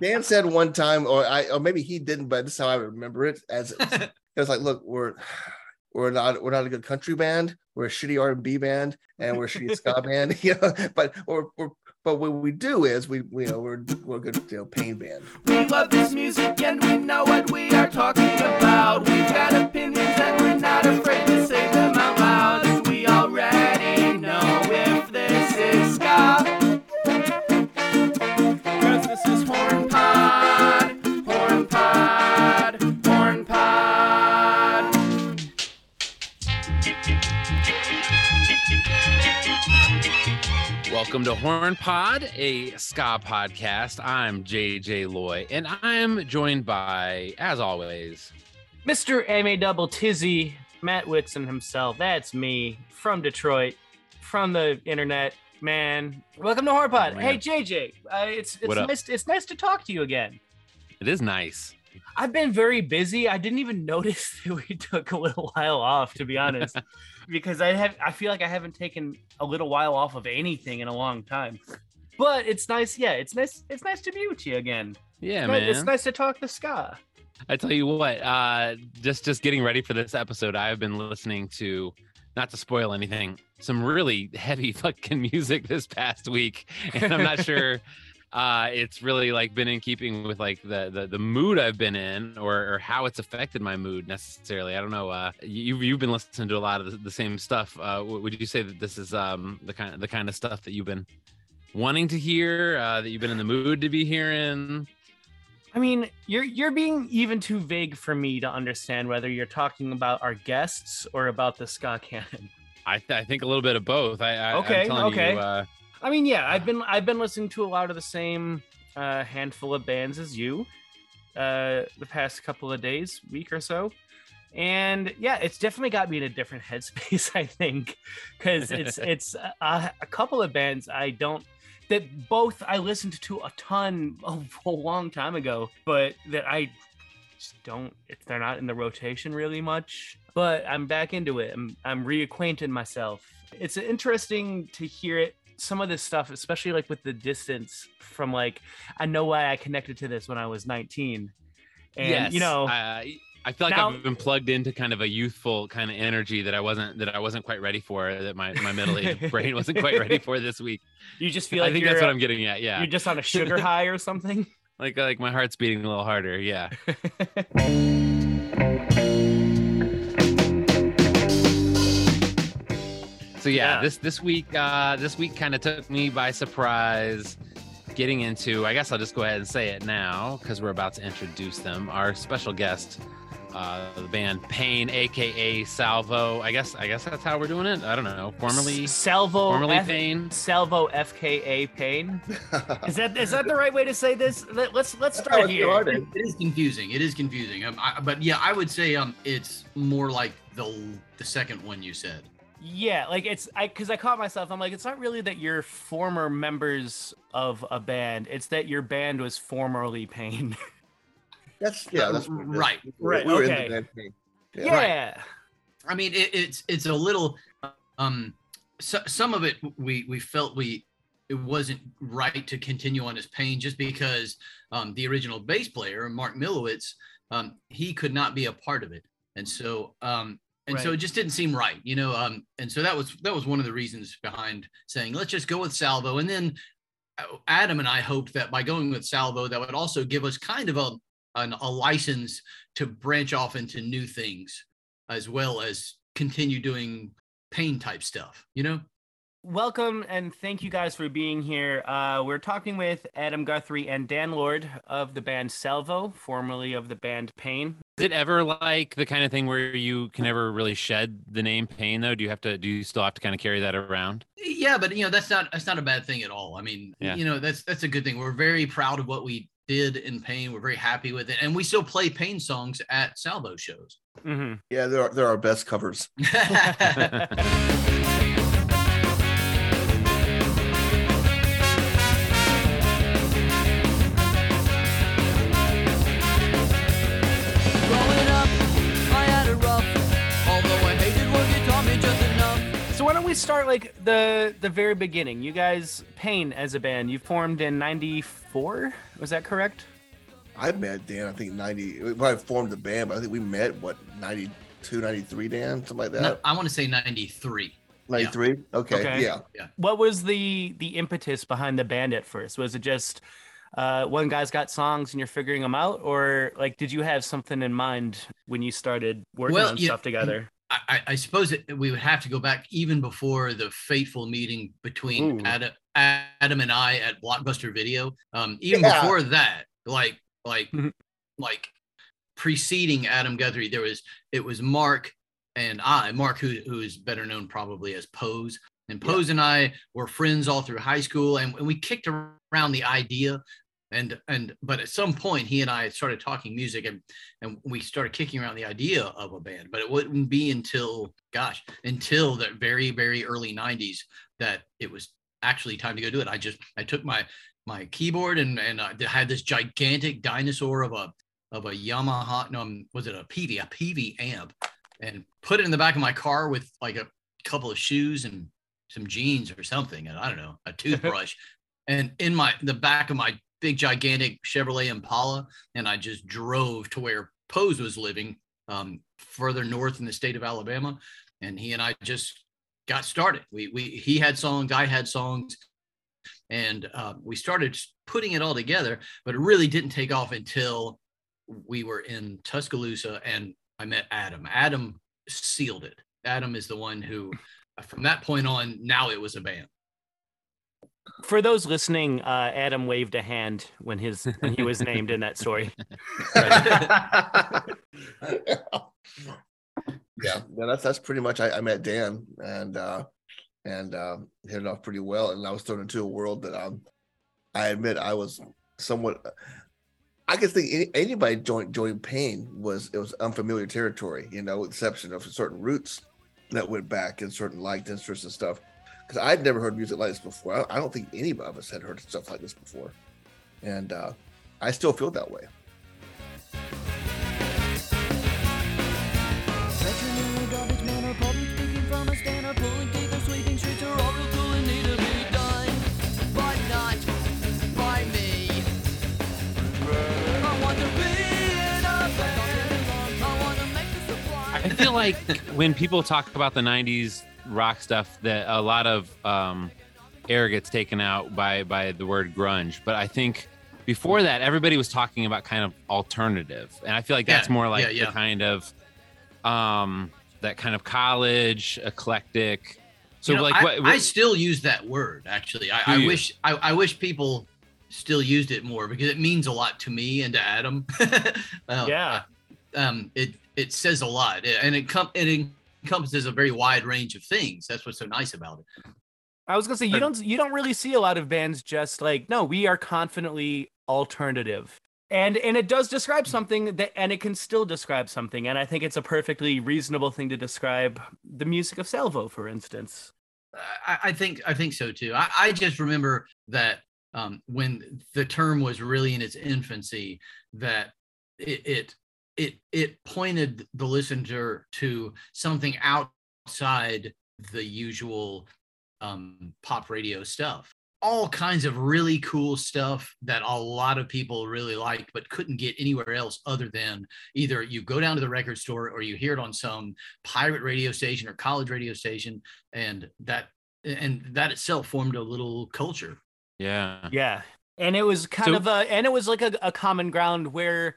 Dan said one time, or I, or maybe he didn't, but this is how I remember it. As it was like, look, we're we're not we're not a good country band. We're a shitty R and B band, and we're a shitty ska band. You know, but we're, we're but what we do is we, we you know we're we're a good you know pain band. We love this music and we know what we are talking about. We've got opinions and Welcome to Horn Pod, a ska podcast. I'm JJ Loy, and I'm joined by, as always, Mr. MA Double Tizzy, Matt Whitson himself. That's me from Detroit, from the internet. Man, welcome to Horrorpod. Oh, hey. JJ, uh, it's it's nice it's nice to talk to you again. it is nice. I've been very busy. I didn't even notice that we took a little while off, to be honest, because I have I feel like I haven't taken a little while off of anything in a long time. But it's nice, yeah. It's nice. It's nice to be with you again. Yeah, It's man. nice to talk to ska. I tell you what, uh, just just getting ready for this episode, I've been listening to, not to spoil anything, some really heavy fucking music this past week, and I'm not sure. Uh, it's really like been in keeping with like the, the the mood I've been in, or or how it's affected my mood necessarily. I don't know. Uh, you you've been listening to a lot of the, the same stuff. Uh, would you say that this is um the kind of the kind of stuff that you've been wanting to hear, uh, that you've been in the mood to be hearing? I mean, you're you're being even too vague for me to understand whether you're talking about our guests or about the ska canon. I, th- I think a little bit of both. I, I Okay, I'm telling okay. you, uh, I mean, yeah, I've been I've been listening to a lot of the same uh, handful of bands as you uh, the past couple of days, week or so, and yeah, it's definitely got me in a different headspace. I think because it's it's a, a couple of bands I don't that both I listened to a ton a, a long time ago, but that I just don't if they're not in the rotation really much. But I'm back into it. I'm I'm reacquainting myself. It's interesting to hear it some of this stuff, especially like with the distance from like I know why I connected to this when I was 19. And yes, you know, I, I feel like now- I've been plugged into kind of a youthful kind of energy that I wasn't that I wasn't quite ready for. That my my middle aged brain wasn't quite ready for this week. you just feel like I think that's what I'm getting at. Yeah, you're just on a sugar high or something. like like my heart's beating a little harder. Yeah. So yeah, Yeah. this this week uh this week kind of took me by surprise getting into I guess I'll just go ahead and say it now because we're about to introduce them. Our special guest, uh the band Pain aka Salvo. I guess I guess that's how we're doing it. I don't know. Formerly Salvo formerly F- Pain. Salvo FKA Pain. Is that is that the right way to say this? Let, let's let's start it here. started. It is confusing. It is confusing. Um, I, but yeah, I would say um, it's more like the the second one you said. Yeah, like it's I because I caught myself. I'm like, it's not really that you're former members of a band. It's that your band was formerly Pain. That's yeah, that's what it is. Right, right, We were in okay. the band Pain. yeah. Yeah. I mean, it, it's it's a little. Um, so, some of it we we felt we it wasn't right to continue on as Pain just because um, the original bass player Mark Milowitz um, he could not be a part of it, and so um, and so it just didn't seem right, you know. Um, and so that was that was one of the reasons behind saying let's just go with Salvo, and then uh, Adam and I hoped that by going with Salvo, that would also give us kind of a an, a license to branch off into new things, as well as continue doing pain type stuff. You know, Welcome and thank you guys for being here. Uh, we're talking with Adam Guthrie and Dan Lord of the band Salvo, formerly of the band Pain. Is it ever like the kind of thing where you can never really shed the name Pain though? Do you have to? Do you still have to kind of carry that around? yeah, but you know that's not that's not a bad thing at all. I mean, Yeah. you know that's that's a good thing. We're very proud of what we did in pain. We're very happy with it, and we still play pain songs at Salvo shows. hmm Yeah, they're they're our best covers. enough. So why don't we start like the the very beginning? You guys, Pain as a band, you formed in '94. 94. Was that correct? I met Dan, I think 90, we probably formed the band, but I think we met, what, 92, 93, Dan? Something like that? No, I want to say 93. 93? Okay, Okay. yeah. What was the the impetus behind the band at first? Was it just uh, one guy's got songs and you're figuring them out, or like did you have something in mind when you started working Well, on yeah, stuff together? I, I- suppose it, we would have to go back even before the fateful meeting between Adam, Adam and I at Blockbuster Video. Um, even Yeah. before that, like like Mhm. like preceding Adam Guthrie, there was it was Mark and I, Mark who who is better known probably as Pose. And Yeah. Pose and I were friends all through high school, and, and we kicked around the idea. And and but at some point, he and I started talking music, and and we started kicking around the idea of a band. But it wouldn't be until gosh, until the very very early '90s that it was actually time to go do it. I just I took my my keyboard and and I had this gigantic dinosaur of a of a Yamaha. No, um, was it a PV? A PV amp, and put it in the back of my car with like a couple of shoes and some jeans or something, and I don't know, a toothbrush, and in my the back of my big gigantic Chevrolet Impala, and I just drove to where Pose was living, um, further north in the state of Alabama, and he and I just got started. We we he had songs, I had songs, and uh, we started putting it all together. But it really didn't take off until we were in Tuscaloosa, and I met Adam. Adam sealed it. Adam is the one who, from that point on, now it was a band. For those listening, uh, Adam waved a hand when his when he was named in that story. yeah, yeah, that's that's pretty much. I, I met Dan and uh, and um, hit it off pretty well, and I was thrown into a world that um, I admit I was somewhat. I could think any, anybody join join Pain was it was unfamiliar territory, you know, with exception of certain roots that went back and certain liked interests and stuff. Because I'd never heard music like this before. I, I don't think any of us had heard stuff like this before, and uh, I still feel that way. Veterinary garbage man or public speaking from a stand pulling teeth or sweeping streets are all real cool and need to be done, but not by me. I want to be in a band. I want to make the supply. I feel like when people talk about the '90s rock stuff, that a lot of um, air gets taken out by by the word grunge. But I think before that, everybody was talking about kind of alternative, and I feel like that's Yeah, more like yeah, yeah. the kind of um that kind of college eclectic. So You know, like I, what, I still use that word actually. I, I wish I, I wish people still used it more because it means a lot to me and to Adam. Well, Yeah. um, it it says a lot, and it com- it encompasses a very wide range of things. That's what's so nice about it. I was gonna say you don't you don't really see a lot of bands just like no, we are confidently alternative. And and it does describe something that and it can still describe something. And I think it's a perfectly reasonable thing to describe the music of Salvo, for instance. I, I think I think so too. I, I just remember that um, when the term was really in its infancy, that it it it, it pointed the listener to something outside the usual um, pop radio stuff. All kinds of really cool stuff that a lot of people really liked, but couldn't get anywhere else other than either you go down to the record store or you hear it on some pirate radio station or college radio station, and that and that itself formed a little culture. yeah. Yeah. And it was kind So- of a and it was like a, a common ground where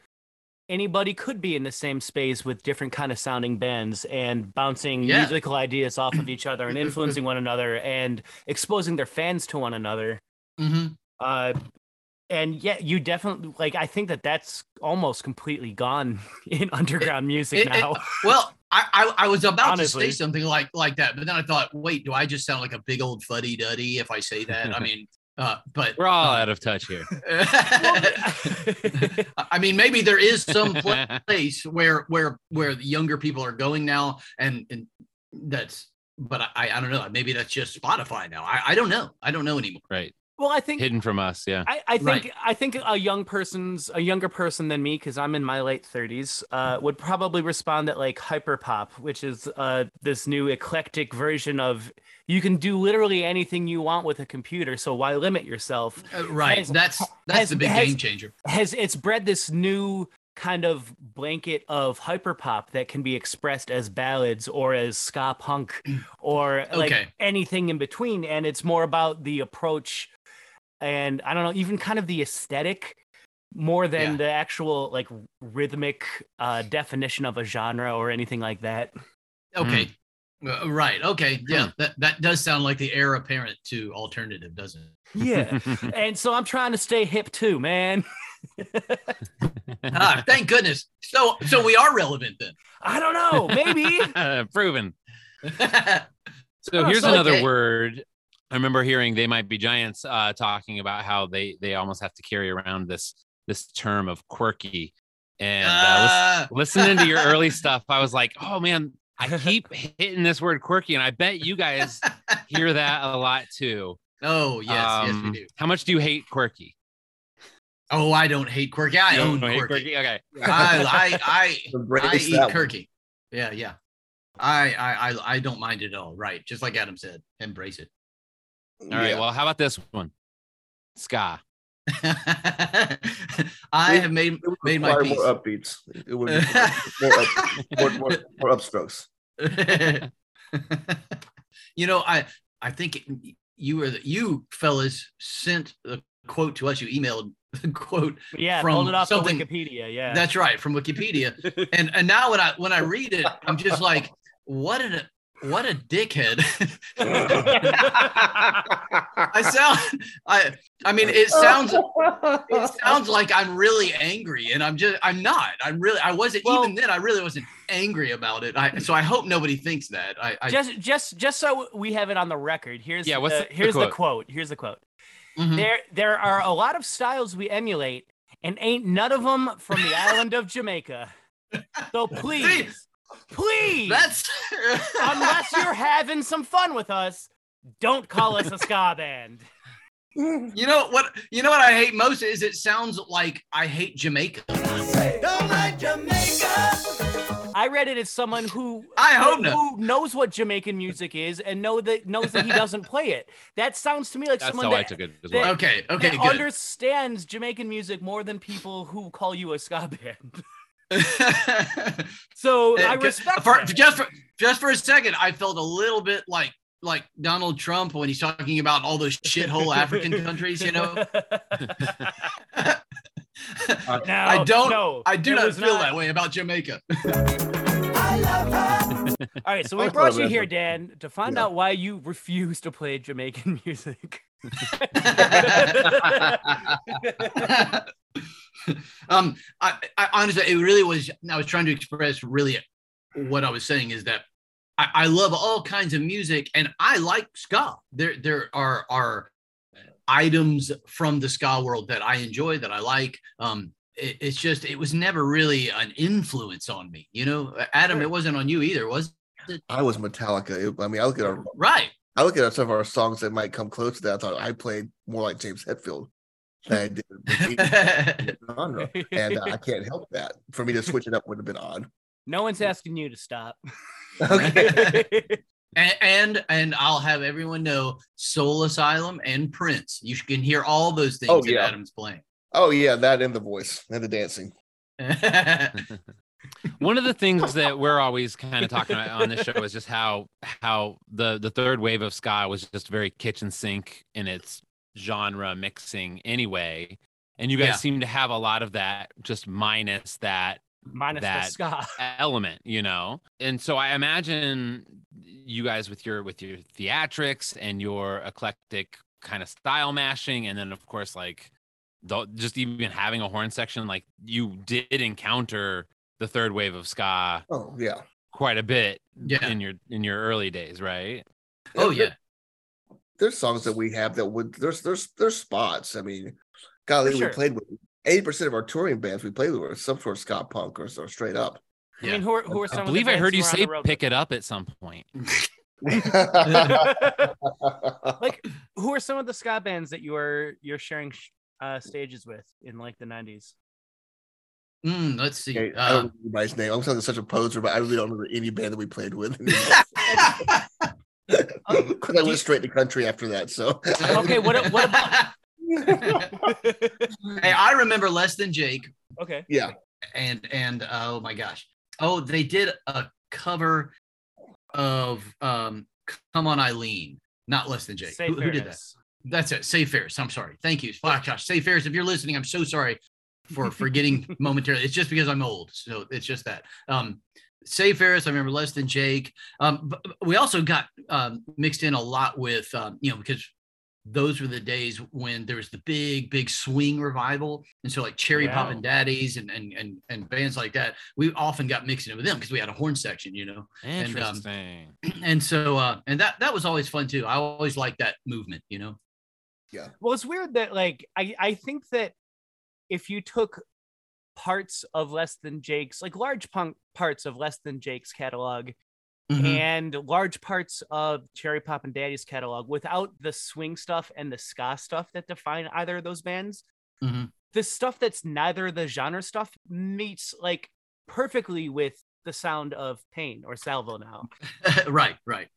anybody could be in the same space with different kind of sounding bands and bouncing Yeah. musical ideas off of each other and influencing one another and exposing their fans to one another. Mm-hmm. Uh, and yeah, you definitely like. I think that that's almost completely gone in underground music it- it- now. Well, I, I I was about Honestly. to say something like like that, but then I thought, wait, do I just sound like a big old fuddy duddy if I say that? I mean, uh, but We're all uh, out of touch here. I mean, maybe there is some place where where where the younger people are going now, and and that's. But I I don't know. Maybe that's just Spotify now. I I don't know. I don't know anymore. right. Well, I think hidden from us. Yeah. I, I think Right. I think a young person's a younger person than me because I'm in my late 30s uh, would probably respond that like hyperpop, which is uh, this new eclectic version of you can do literally anything you want with a computer, so why limit yourself? Uh, right. Has- that's that's has- the big has- game changer. Has it's bred this new kind of blanket of hyperpop that can be expressed as ballads or as ska punk or like Okay. anything in between, and it's more about the approach and I don't know, even kind of the aesthetic more than Yeah. the actual like rhythmic uh definition of a genre or anything like that. Okay. Uh, right. Okay. Yeah. Hmm. That that does sound like the heir apparent to alternative, doesn't it? Yeah. and so I'm trying to stay hip too, man. ah, thank goodness. So so we are relevant then. I don't know, maybe. Proven. So Oh, here's so- another okay. word. I remember hearing they might be giants uh, talking about how they they almost have to carry around this this term of quirky. And uh, Ah. listening to your early stuff, I was like, oh man, I keep hitting this word quirky, and I bet you guys hear that a lot too. oh yes, yes we Um, do. How much do you hate quirky? Oh, I don't hate quirky. I You own don't quirky. Okay. I I I, I eat one. quirky. Yeah, yeah. I, I I I don't mind it at all. Right, just like Adam said, embrace it. All right. Yeah. Well, how about this one? Ska. I It- have made It would made my require peace. more upbeats. It would require more, up, more, more, more upstrokes. you know, I I think you were the, you fellas sent the quote to us. You emailed the quote. Yeah, From pulled it off something- the Wikipedia. Yeah. That's right from Wikipedia. And and now when I when I read it, I'm just like, what a what a dickhead. I sound I I mean it sounds it sounds like I'm really angry and I'm just I'm not. I'm really I wasn't Well- even then I really wasn't angry about it. I so I hope nobody thinks that. I, I just just just so we have it on the record. Here's Yeah, what's the, the- the here's the quote? quote. Here's the quote. Mhm. There there are a lot of styles we emulate, and ain't none of them from the island of Jamaica. So please, please, that's unless you're having some fun with us, don't call us a ska band. you know what you know what I hate most is it sounds like I hate Jamaica. I read it as someone who I hope not. who knows what Jamaican music is and know that knows that he doesn't play it. That sounds to me like That's someone how I that, took it as that- well. Okay, okay, that good. understands Jamaican music more than people who call you a ska band. So I respect for, that. just for just for a second, I felt a little bit like like Donald Trump when he's talking about all those shithole African countries. You know, No, I don't. No, I do not was feel that way about Jamaica. All right, so we I brought you here, Dan, to find Yeah. out why you refuse to play Jamaican music. um, I, I honestly, it really was. I was trying to express really what I was saying is that I, I love all kinds of music, and I like ska. There, there are are items from the ska world that I enjoy that I like. Um, it, it's just it was never really an influence on me. You know, Adam, it wasn't on you either, was it? I was Metallica. It- I mean, I look at our, Right. I look at some of our songs that might come close to that. I thought I played more like James Hetfield than I did genre, and uh, I can't help that. For me to switch it up would have been odd. no one's asking you to stop. Okay. and, and and I'll have everyone know Soul Asylum and Prince. You can hear all those things Oh, that yeah. Adam's playing. Oh yeah, that and the voice and the dancing. One of the things that we're always kind of talking about on this show is just how how the the third wave of ska was just very kitchen sink in its genre mixing anyway. And you guys Yeah. seem to have a lot of that, just minus that Minus the That- ska. element, you know. And so I imagine you guys with your with your theatrics and your eclectic kind of style mashing, and then of course like the, just even having a horn section, like you did encounter the third wave of ska Oh yeah. quite a bit Yeah. in your in your early days, right? oh yeah. There's songs that we have that would there's there's there's spots. I mean, golly, sure. we played with eighty percent of our touring bands we played with were some sort of ska punk or, or straight up. I mean, who are, who are some I of the believe I bands heard you say pick it up at some point. like, who are some of the ska bands that you are you're sharing uh, stages with in like the '90s? Mm, let's see. Okay, I Uh, don't know anybody's name. I'm sounding such a poser, but I really don't remember any band that we played with. Because I went straight to country after that. So Okay, what what about? hey, I remember less than Jake, okay, yeah, and and oh my gosh, oh they did a cover of um "Come On Eileen," not less than Jake. Who, who did that? That's it. Save Ferris. I'm sorry. Thank you. Wow, gosh, Save Ferris. If you're listening, I'm so sorry for forgetting momentarily. It's just because I'm old. So it's just that. Um, Save Ferris. I remember less than Jake. Um, but we also got um, mixed in a lot with um, you know because those were the days when there was the big big swing revival and so like cherry Yeah. pop and daddies and, and and and bands like that we often got mixed in with them because we had a horn section you know And, um, Interesting. and so uh and that that was always fun too i always liked that movement you know Yeah. Well, it's weird that like I I think that if you took parts of Less Than Jake's like large punk parts of Less Than Jake's catalog Mhm. and large parts of Cherry Poppin' Daddy's catalog without the swing stuff and the ska stuff that define either of those bands, Mhm. the stuff that's neither the genre stuff meets like perfectly with the sound of Pain or Salvo now. right right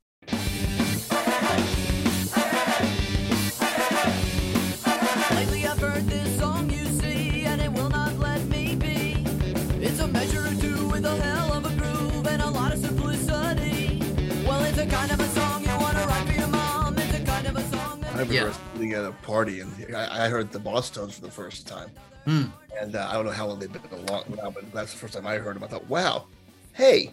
remember Yeah. us being at a party and I, I heard the Bosstones for the first time. Hmm. And uh, I don't know how long they've been along now, but that's the first time I heard them. I thought, wow, hey,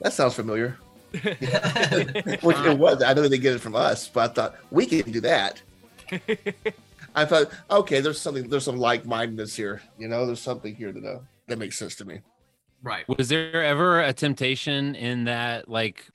that sounds familiar. Which it was. I know they get it from us, but I thought we can do that. I thought, okay, there's something, there's some like-mindedness here. You know, there's something here that uh, that makes sense to me. right Was there ever a temptation in that like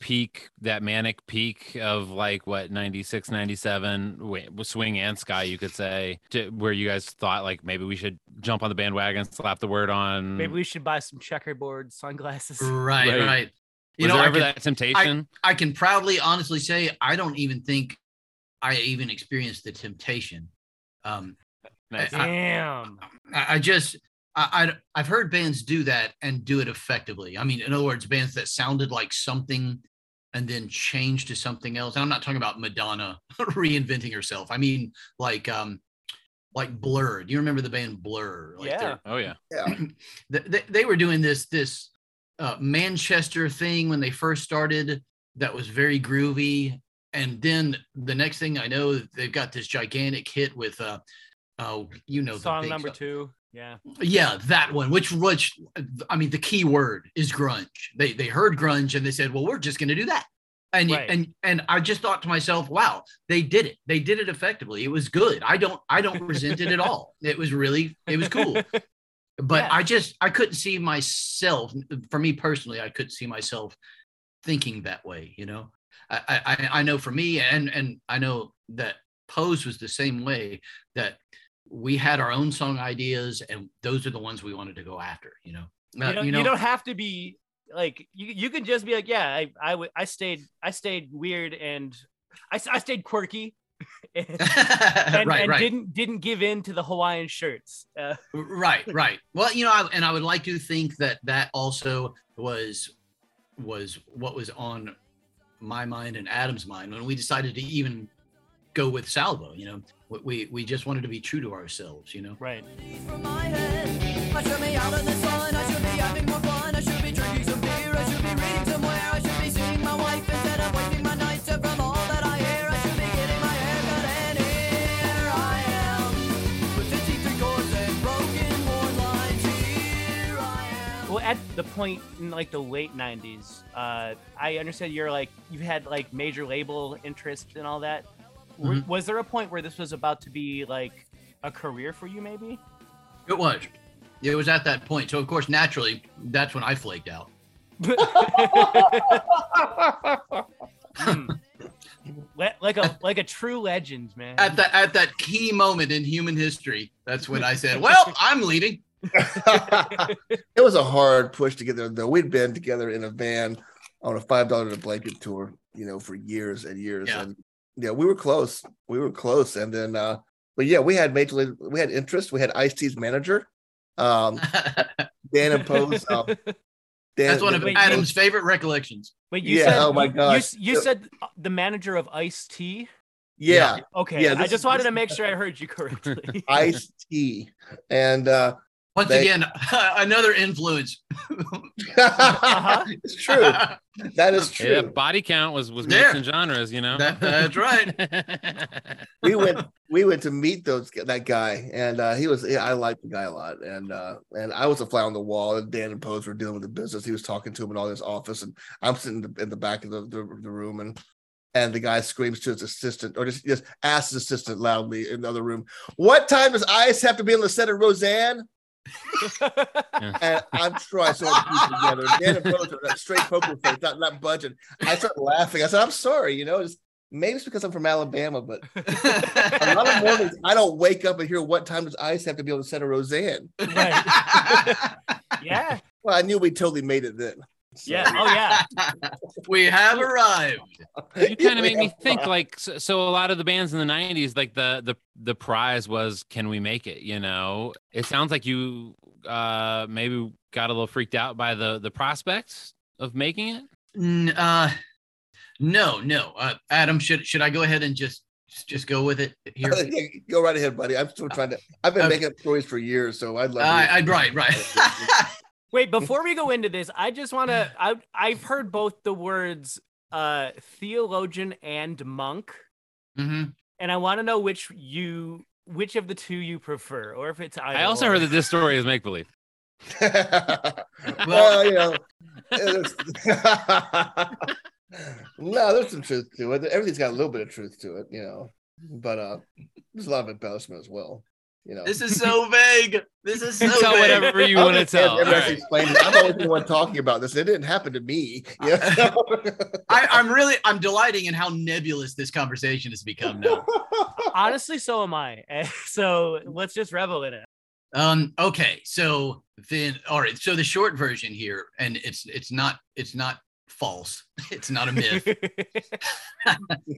peak, that manic peak of like what 96, 97, swing and ska, you could say, to, where you guys thought like maybe we should jump on the bandwagon, slap the word on. Maybe we should buy some checkerboard sunglasses. right Right. right you was know there ever can, that temptation? I can proudly honestly say i don't even think i even experienced the temptation um Nice. I- Damn. I, I just I, I I've heard bands do that and do it effectively. I mean, in other words, bands that sounded like something and then change to something else. And I'm not talking about Madonna reinventing herself. I mean, like um, like Blur. Do you remember the band Blur? Like Yeah. oh yeah. Yeah. they, they were doing this this uh, Manchester thing when they first started that was very groovy, and then the next thing I know, they've got this gigantic hit with uh, uh you know, Song big number stuff. two. Yeah. Yeah, that one. Which which I mean, the key word is grunge. They they heard grunge and they said, "Well, we're just going to do that." And Right. and and I just thought to myself, "Wow, they did it. They did it effectively. It was good. I don't I don't resent it at all. It was really it was cool." But Yeah. I just I couldn't see myself. For me personally, I couldn't see myself thinking that way. You know, I I, I know for me, and and I know that Pose was the same way. That we had our own song ideas, and those are the ones we wanted to go after. You know, Uh, you, don't, you know, you don't have to be like you. You can just be like, yeah, I I, w- I stayed I stayed weird and i, I stayed quirky and, and, right, and right, didn't didn't give in to the Hawaiian shirts. Uh, right, right. Well, you know, I, and I would like to think that that also was was what was on my mind and Adam's mind when we decided to even go with Salvo. You know, we we, we just wanted to be true to ourselves. You know. right. from my head. I should be out in the sun. I should be having more fun. I should be drinking some beer. I should be reading somewhere. I should be seeing my wife instead of wasting my nights. And from all that I hear, I should be getting my hair cut. And here I am with 53 chords and broken horn lines. Here I am. Well, at the point in like the late '90s, uh, I understand you're like you've had like major label interest and all that. Were- Mhm. Was there a point where this was about to be like a career for you, maybe? It was. It was at that point. So of course, naturally, that's when I flaked out. Hmm. Like a like a true legend, man. At that at that key moment in human history, that's when I said, "Well, I'm leaving." it was a hard push to get there though. We'd been together in a van on a five dollar to blanket tour, you know, for years and years. Yeah. And yeah, we were close. We were close. And then uh but yeah, we had major league, we had interest. We had Ice T's manager, um, Dan and Pose. Um, Dan, That's one of Wait, Adam's favorite recollections. Wait, you Yeah, said oh my God. you, you, said uh, the manager of Ice T. Yeah, Okay, Yeah, I just is- wanted this to make sure I heard you correctly. Ice T. And uh Once They- again, another influence. Uh-huh. it's true. That is true. Yeah, body count was was There. mixing genres, you know. That- that's right. we went we went to meet those that guy and uh he was yeah, I liked the guy a lot and uh and I was a fly on the wall and Dan and Pose were dealing with the business he was talking to him in all his office and I'm sitting in the, in the back of the, the, the room and and the guy screams to his assistant or just just asks his assistant loudly in the other room what time does Ice have to be on the set of Roseanne and I'm trying so hard to keep it together Dan and Pose with that straight poker face not, not budging I started laughing I said I'm sorry you know it's maybe it's because I'm from Alabama but a lot of mornings I don't wake up and hear what time does Ice have to be able to set a Roseanne. right. yeah. Well, I knew we totally made it then. So- Yeah. Oh yeah. we have arrived. you kind of made me Yeah. think like so, so a lot of the bands in the 90s like the the the prize was can we make it you know it sounds like you uh maybe got a little freaked out by the the prospects of making it N- uh, no, no. Uh, Adam, should should I go ahead and just just go with it here? Yeah, Go right ahead, buddy. I'm still trying to. I've been Okay. making up stories for years, so I'd love. Uh, to- I, right, right. Wait, before we go into this, I just want to. I I've heard both the words uh theologian and monk, hmm and I want to know which you which of the two you prefer, or if it's either. i also or. heard that this story is make believe well, you know. there's- no, there's some truth to it. Everything's got a little bit of truth to it, you know. But uh there's a lot of embellishment as well. You know. This is so vague. This is so tell vague. whatever you want to understand tell All everybody's right. explaining it. I'm always the one talking about this. It didn't happen to me. You know? I, I'm really I'm delighting in how nebulous this conversation has become now. Honestly, so am I. So let's just revel in it. Um, okay, so then all right, so the short version here, and it's it's not it's not false, it's not a myth,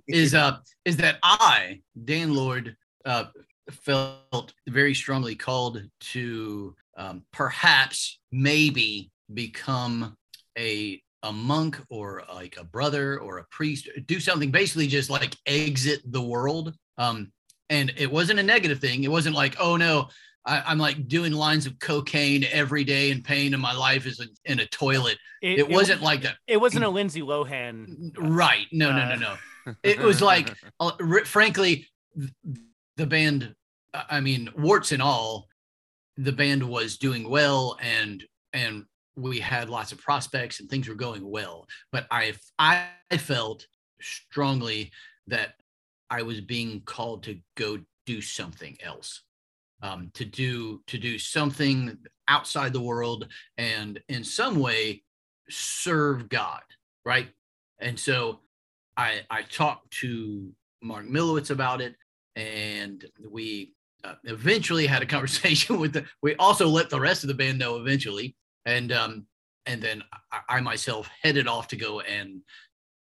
is uh is that I, Dan Lord, uh felt very strongly called to um perhaps maybe become a a monk or like a brother or a priest, do something basically just like exit the world. Um and it wasn't a negative thing. It wasn't like, oh no, I, I'm like doing lines of cocaine every day and pain, and my life is in, in a toilet. It, wasn't like that. It wasn't a Lindsay Lohan. Right. No, no, no, no. It was like, uh, frankly, the band, I mean, warts and all, the band was doing well and, and we had lots of prospects and things were going well. But I, I felt strongly that I was being called to go do something else. Um, to do to do something outside the world and in some way serve God, right? And so I I talked to Mark Milowitz about it, and we uh, eventually had a conversation with the. We also let the rest of the band know eventually, and um and then I, I myself headed off to go and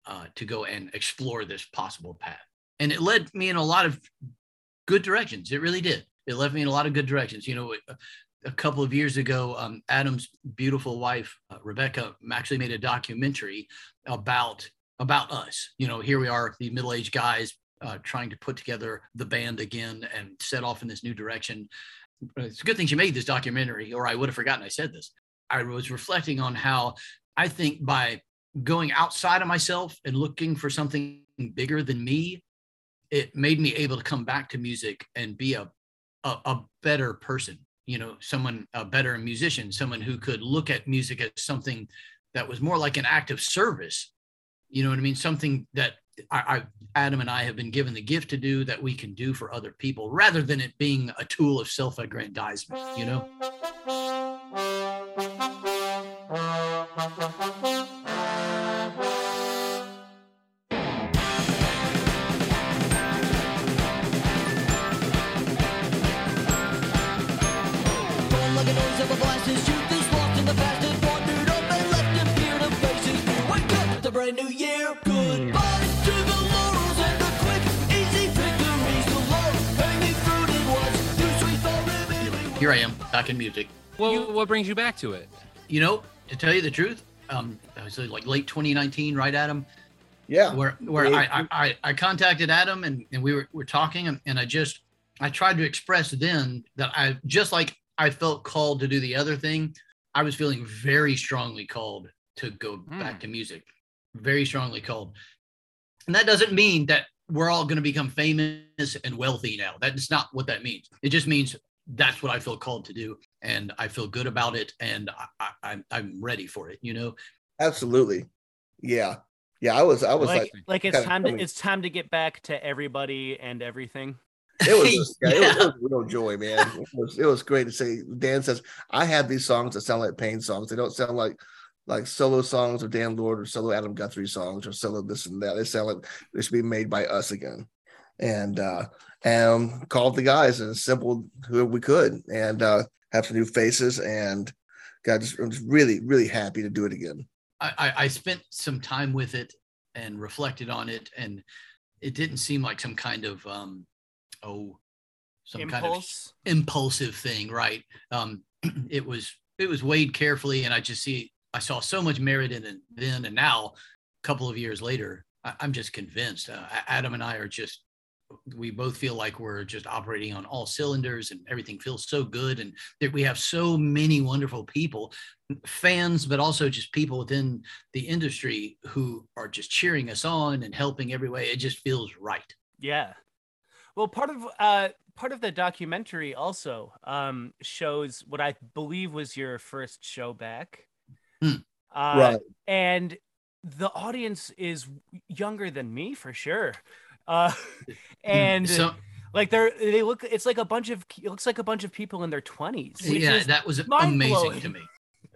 uh, to go and explore this possible path, and it led me in a lot of good directions. It really did. It led me in a lot of good directions. You know, a, a couple of years ago, um, Adam's beautiful wife uh, Rebecca actually made a documentary about about us. You know, here we are, the middle-aged guys uh, trying to put together the band again and set off in this new direction. It's a good thing you made this documentary, or I would have forgotten I said this. I was reflecting on how I think by going outside of myself and looking for something bigger than me, it made me able to come back to music and be a a, a better person. You know, someone a better musician, someone who could look at music as something that was more like an act of service you know what I mean? Something that I, Adam and I have been given the gift to do that we can do for other people rather than it being a tool of self aggrandizement, you know? Born like a noise here I am back in music. Well, what brings you back to it? You know, to tell you the truth, um, it was like late 2019, right, Adam? yeah. where where Yeah. I, I I I contacted Adam and, and we were, were talking and, and I just I tried to express then that I just like I felt called to do the other thing, I was feeling very strongly called to go back to music. Very strongly called. And that doesn't mean that we're all going to become famous and wealthy now. That's not what that means. It just means that's what I feel called to do, and I feel good about it, and I, I, I'm I'm ready for it. You know, Absolutely. Yeah. Yeah. I was I was like, like, like it's kinda time to it's time to get back to everybody and everything. it was just- yeah, it, was, it was a real joy, man. It was, it was great to say. Dan says I have these songs that sound like Pain songs. They don't sound like like solo songs of Dan Lord or solo Adam Guthrie songs or solo this and that. They sound like they should be made by us again. And uh and called the guys and assembled who we could and uh have some new faces and God just I'm just really, really happy to do it again. I, I I spent some time with it and reflected on it, and it didn't seem like some kind of um, oh, some kind of impulsive thing, right? Um, it was it was weighed carefully, and I just see I saw so much merit in it then and now. A couple of years later, I, I'm just convinced. Uh, Adam and I are just we both feel like we're just operating on all cylinders, and everything feels so good, and that we have so many wonderful people, fans, but also just people within the industry who are just cheering us on and helping every way. It just feels right. Yeah. Well, part of uh part of the documentary also um shows what I believe was your first show back. Hmm. Uh, right. And the audience is younger than me for sure. Uh and so like they're they look it's like a bunch of it looks like a bunch of people in their 20s. yeah that was amazing to me.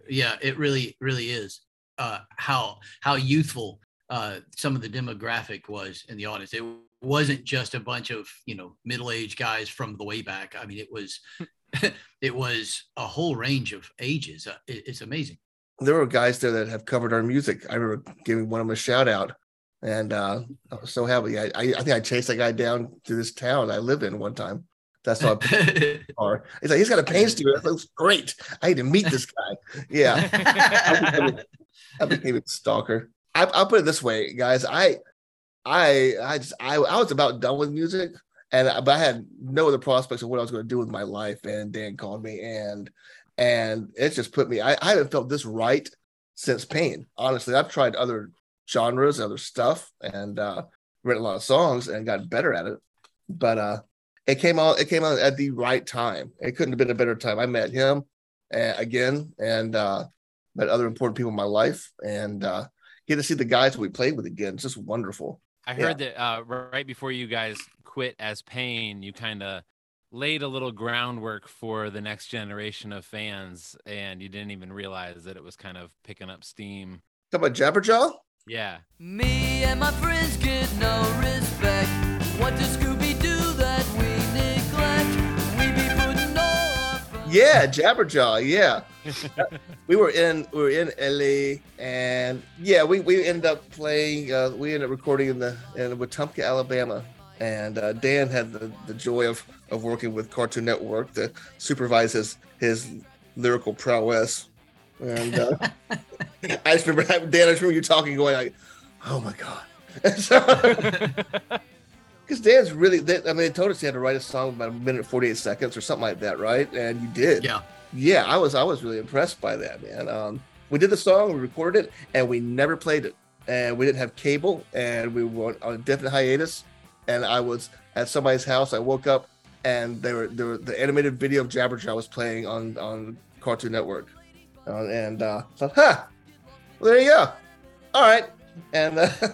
Yeah it really really is uh how how youthful uh some of the demographic was in the audience. It wasn't just a bunch of you know middle-aged guys from the way back. I mean it was it was a whole range of ages. Uh, it- it's amazing. There were guys there that have covered our music. I remember giving one of them a shout out, and uh, I was so happy. I, I, I think I chased that guy down to this town I lived in one time. That's how I. He's like, he's got a pain studio. That looks great. I need to meet this guy. Yeah, I became, I became a stalker. I, I'll put it this way, guys. I, I, I just, I, I was about done with music, and I- but I had no other prospects of what I was going to do with my life. And Dan called me, and and it just put me. I, I haven't felt this right since Pain. Honestly, I've tried other genres, other stuff, and uh, written a lot of songs and got better at it. But uh, it came out. It came out at the right time. It couldn't have been a better time. I met him uh, again, and uh, met other important people in my life, and uh, get to see the guys we played with again. It's just wonderful. I heard that uh, right before you guys quit as Pain, you kind of laid a little groundwork for the next generation of fans, and you didn't even realize that it was kind of picking up steam. Talk about Jabberjaw. Yeah. Me and my friends get no respect. What does Scooby do that we neglect? We be putting all our fun- Yeah, Jabberjaw. Yeah, we were in we were in LA, and yeah, we we ended up playing. Uh, we ended up recording in the in Wetumpka, Alabama, and uh, Dan had the, the joy of of working with Cartoon Network to supervise his his lyrical prowess. And uh, I just remember Dan. I just remember you talking, going like, "Oh my god." Because Dan's really, they, I mean, they told us he had to write a song about a minute forty eight seconds or something like that, right? And you did. yeah Yeah, I was I was really impressed by that, man. Um, we did the song, we recorded it, and we never played it. And we didn't have cable, and we were on a definite hiatus. And I was at somebody's house. I woke up, and they were, they were the animated video of Jabberjaw was playing on on Cartoon Network, uh, and uh, I thought, huh, well, there you go. All right, and uh,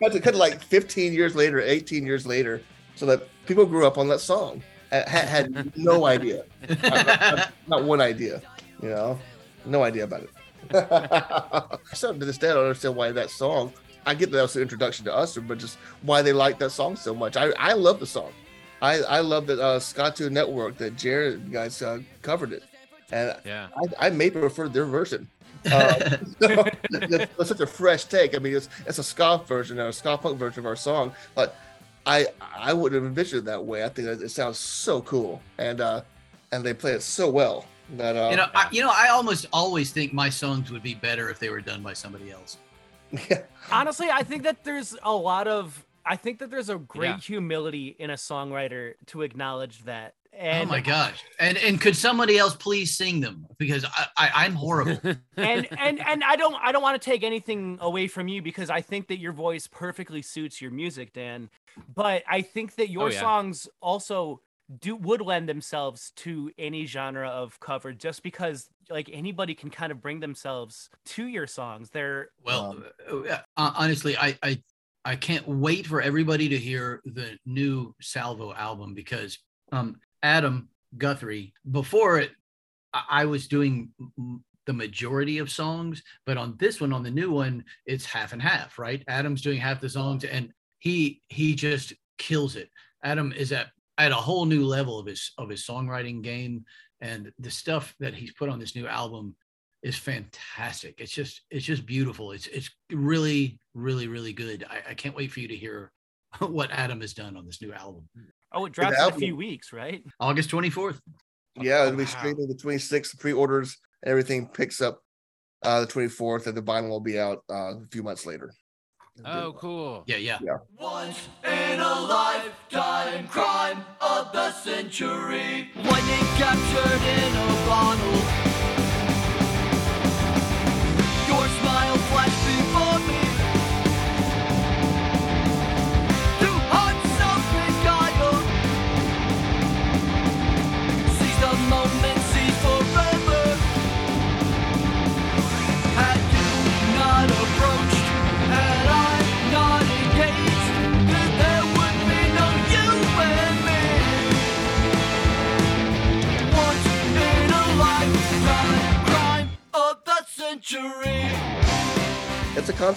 cut to cut to like 15 years later, 18 years later, so that people grew up on that song, had, had no idea not, not- not one idea, you know, no idea about it. so to this day, I don't understand why that song. I get that that was the introduction to us, but just why they like that song so much. I, I love the song. I, I love that uh, Skatune Network that Jared guys uh, covered it, and Yeah. I, I may prefer their version. Uh, so, it's, it's such a fresh take. I mean, it's it's a ska version or a ska punk version of our song, but I I wouldn't have envisioned it that way. I think that it sounds so cool, and uh, and they play it so well that uh, You know, I, you know, I almost always think my songs would be better if they were done by somebody else. yeah, Honestly, I think that there's a lot of I think that there's a great Yeah. humility in a songwriter to acknowledge that. And oh my gosh! And and could somebody else please sing them because I, I I'm horrible. and and and I don't I don't want to take anything away from you because I think that your voice perfectly suits your music, Dan. But I think that your Oh, yeah. songs also do would lend themselves to any genre of cover just because like anybody can kind of bring themselves to your songs. They're Well, Um, uh, uh, honestly, I, I I can't wait for everybody to hear the new Salvo album because um, Adam Guthrie before it, I, was doing the majority of songs, but on this one, on the new one, it's half and half, right? Adam's doing half the songs, and he he just kills it. Adam is at at a whole new level of his of his songwriting game, and the stuff that he's put on this new album is fantastic. It's just it's just beautiful. It's it's really really really good. I, I can't wait for you to hear what Adam has done on this new album. Oh, it drops in a few weeks, right? August 24th. yeah, it'll be Wow. streaming the 26th. Pre-orders, everything picks up uh, the 24th, and the vinyl will be out uh, a few months later. oh, cool. Yeah, yeah. Once in a lifetime crime of the century. Lightning captured in a bottle.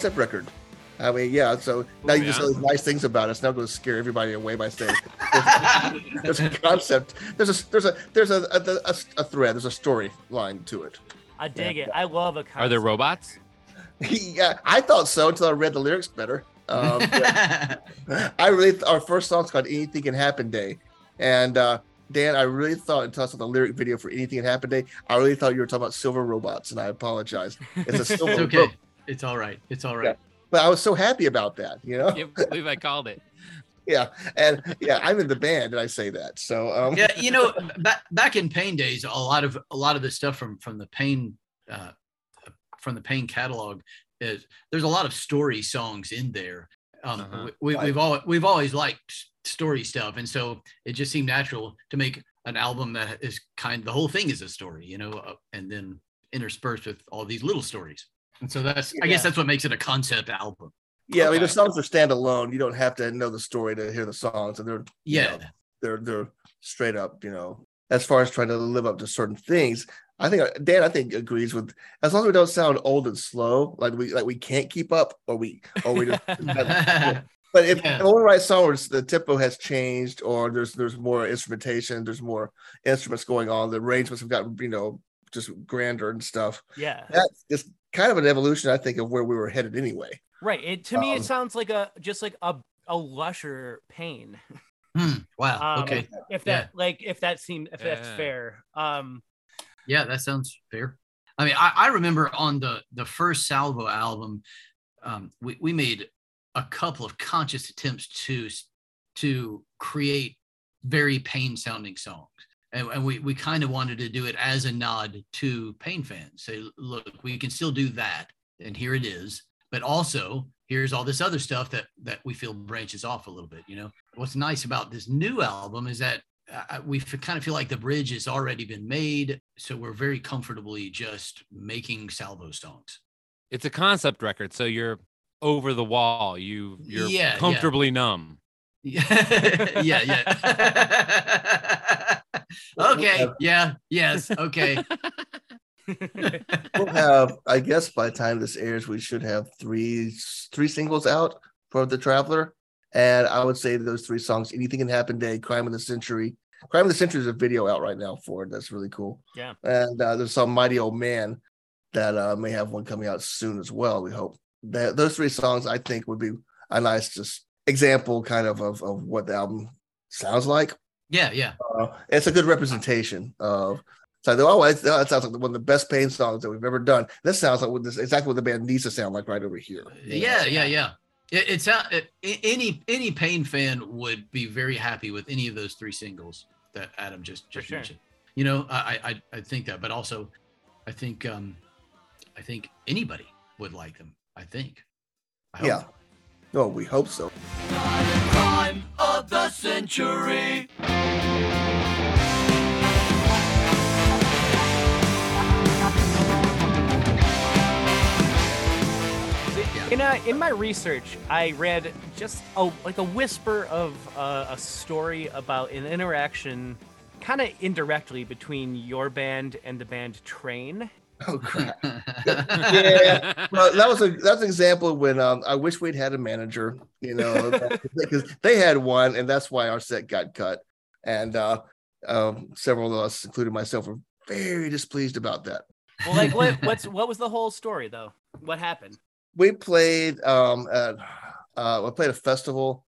Concept record. I mean, yeah. So now you just yeah. say these nice things about us. Now go scare everybody away by saying there's a concept. There's a there's a there's a a, a, a thread. There's a storyline to it. I dig it. I love a concept. Are there robots? yeah, I thought so until I read the lyrics better. Um. I really th- our first song's called "Anything Can Happen Day," and uh, Dan, I really thought until I saw the lyric video for "Anything Can Happen Day," I really thought you were talking about silver robots, and I apologize. It's a silver it's okay. Robot, It's all right. It's all right. but I was so happy about that, you know. Can't believe I called it. Yeah, and yeah, I'm in the band, and I say that. So um, Yeah, you know, back back in Pain days, a lot of a lot of the stuff from from the Pain uh, from the Pain catalog is there's a lot of story songs in there. Um, Uh-huh. we, we've all we've always liked story stuff, and so it just seemed natural to make an album that is kind. The whole thing is a story, you know, uh, and then interspersed with all these little stories. And so that's I Yeah. guess that's what makes it a concept album. yeah, I mean the Okay. songs are standalone. You don't have to know the story to hear the songs, and they're you Yeah. know, they're they're straight up, you know. As far as trying to live up to certain things, I think uh, Dan, I think agrees with as long as we don't sound old and slow, like we like we can't keep up, or we or we just. but if Yeah. if we write songs, the tempo has changed, or there's there's more instrumentation, there's more instruments going on, the arrangements have gotten you know just grander and stuff. Yeah. That's just kind of an evolution, I think, of where we were headed anyway. Right. It to me Um, it sounds like a just like a a lusher pain. Hmm, wow. Um, okay. If that like if that seems if that's fair. Um Yeah, that sounds fair. I mean, I, I remember on the the first Salvo album, um, we we made a couple of conscious attempts to to create very pain sounding songs, and, and we we kind of wanted to do it as a nod to pain fans. Say, look, we can still do that, and here it is. But also, here's all this other stuff that that we feel branches off a little bit. You know, what's nice about this new album is that uh, we f- kind of feel like the bridge has already been made, so we're very comfortably just making salvo songs. It's a concept record, so you're over the wall. You you're Yeah, yeah. comfortably numb. Yeah, yeah, yeah. okay, yeah, yes, okay. We'll have, I guess, by the time this airs, we should have three three singles out for the Traveler, and I would say those three songs: "Anything Can Happen," "Day," "Crime of the Century." "Crime of the Century" is a video out right now for it. That's really cool. Yeah. and uh, there's some "Mighty Old Man" that uh, may have one coming out soon as well. We hope that those three songs, I think, would be a nice just example, kind of, of of what the album sounds like. Yeah, yeah. Uh, it's a good representation of. So I thought, oh, that that sounds like one of the best pain songs that we've ever done. This sounds like what this exactly what the band needs to sound like right over here. you know? Yeah, yeah, yeah. It, it's a- it, any any Pain fan would be very happy with any of those three singles that Adam just just sure. mentioned. You know, I, I I think that, but also, I think um, I think anybody would like them. I think. I hope. Yeah. Oh, we hope so. Crime of the century. In uh, in my research, I read just a like a whisper of uh, a story about an interaction, kind of indirectly between your band and the band Train. Oh crap. yeah. Well, that was a that's an example of when um, I wish we'd had a manager, you know, because they had one, and that's why our set got cut. And uh, um, several of us, including myself, were very displeased about that. Well, like what what's what was the whole story though? What happened? We played um, at uh, we played a festival,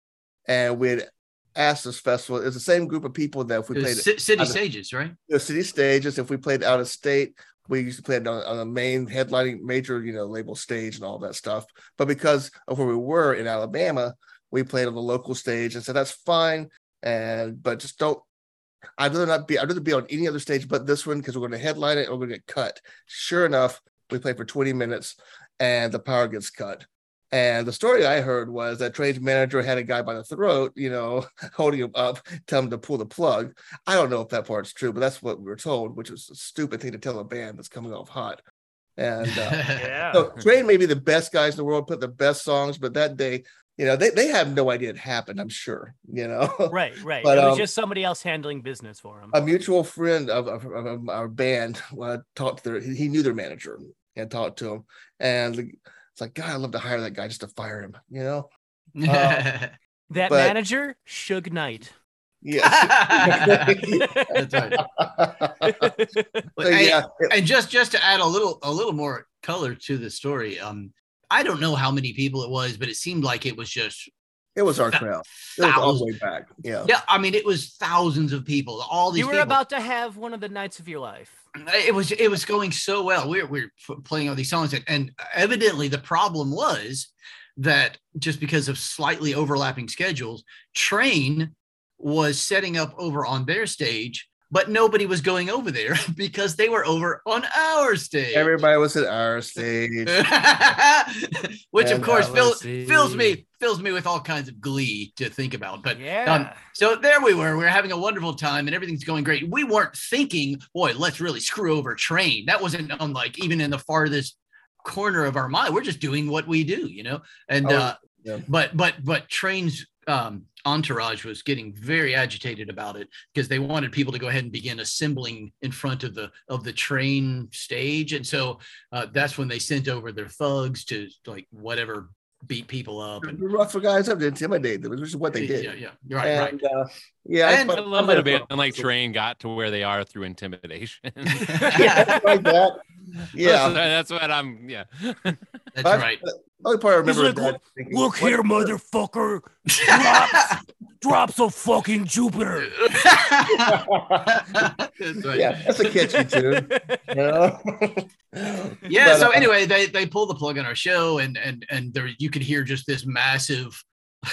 and we had asked this festival. It's the same group of people that if we It played was Ci- City out of- Stages, right? the city stages. If we played out of state, we used to play on, on a main headlining major, you know, label stage and all that stuff. But because of where we were in Alabama, we played on the local stage and said that's fine. And but just don't. I'd rather not be. I'd rather be on any other stage but this one because we're going to headline it or we're going to get cut. Sure enough, we play for 20 minutes and the power gets cut. And the story I heard was that Train's manager had a guy by the throat, you know, holding him up, telling him to pull the plug. I don't know if that part's true, but that's what we were told, which is a stupid thing to tell a band that's coming off hot. And uh, Yeah. so Train may be the best guys in the world, put the best songs, but that day, you know, they, they have no idea it happened, I'm sure, you know. Right, right. But, it was um, just somebody else handling business for him. a mutual friend of, of, of our band uh, talked to their he he knew their manager and talked to him and it's like god i'd love to hire that guy just to fire him you know that but- manager, Suge Knight. yeah That's right. so, yeah it- and just just to add a little a little more color to the story um i don't know how many people it was but it seemed like it was just it was our Thou- crowd. It was all the thousands. way back. Yeah. Yeah i mean it was thousands of people all these You were people. about to have one of the nights of your life. it was it was going so well. We were, we were playing all these songs and, and evidently the problem was that just because of slightly overlapping schedules train was setting up over on their stage but nobody was going over there because they were over on our stage. Everybody was at our stage. Which of course fill, fills me fills me with all kinds of glee to think about but Yeah. um, so there we were. We were having a wonderful time and everything's going great. We weren't thinking, boy, let's really screw over train. That wasn't on like even in the farthest corner of our mind. We're just doing what we do, you know? And Oh, uh yeah. but but but train's um entourage was getting very agitated about it because they wanted people to go ahead and begin assembling in front of the of the train stage. And so uh, that's when they sent over their thugs to like whatever beat people up and the rough guys up to intimidate them which is what they did yeah, yeah. You're right, right. and, uh, yeah And I, I love it a bit. And like Train got to where they are through intimidation. yeah like that yeah that's, that's what I'm. Yeah. That's That's- right. the only part I remember He's like, Dad thinking, Look what- here, motherfucker. Drops, drops of fucking Jupiter. That's right. yeah that's a catchy tune you know? Yeah. But, so uh, anyway, they they pulled the plug on our show, and and and there you could hear just this massive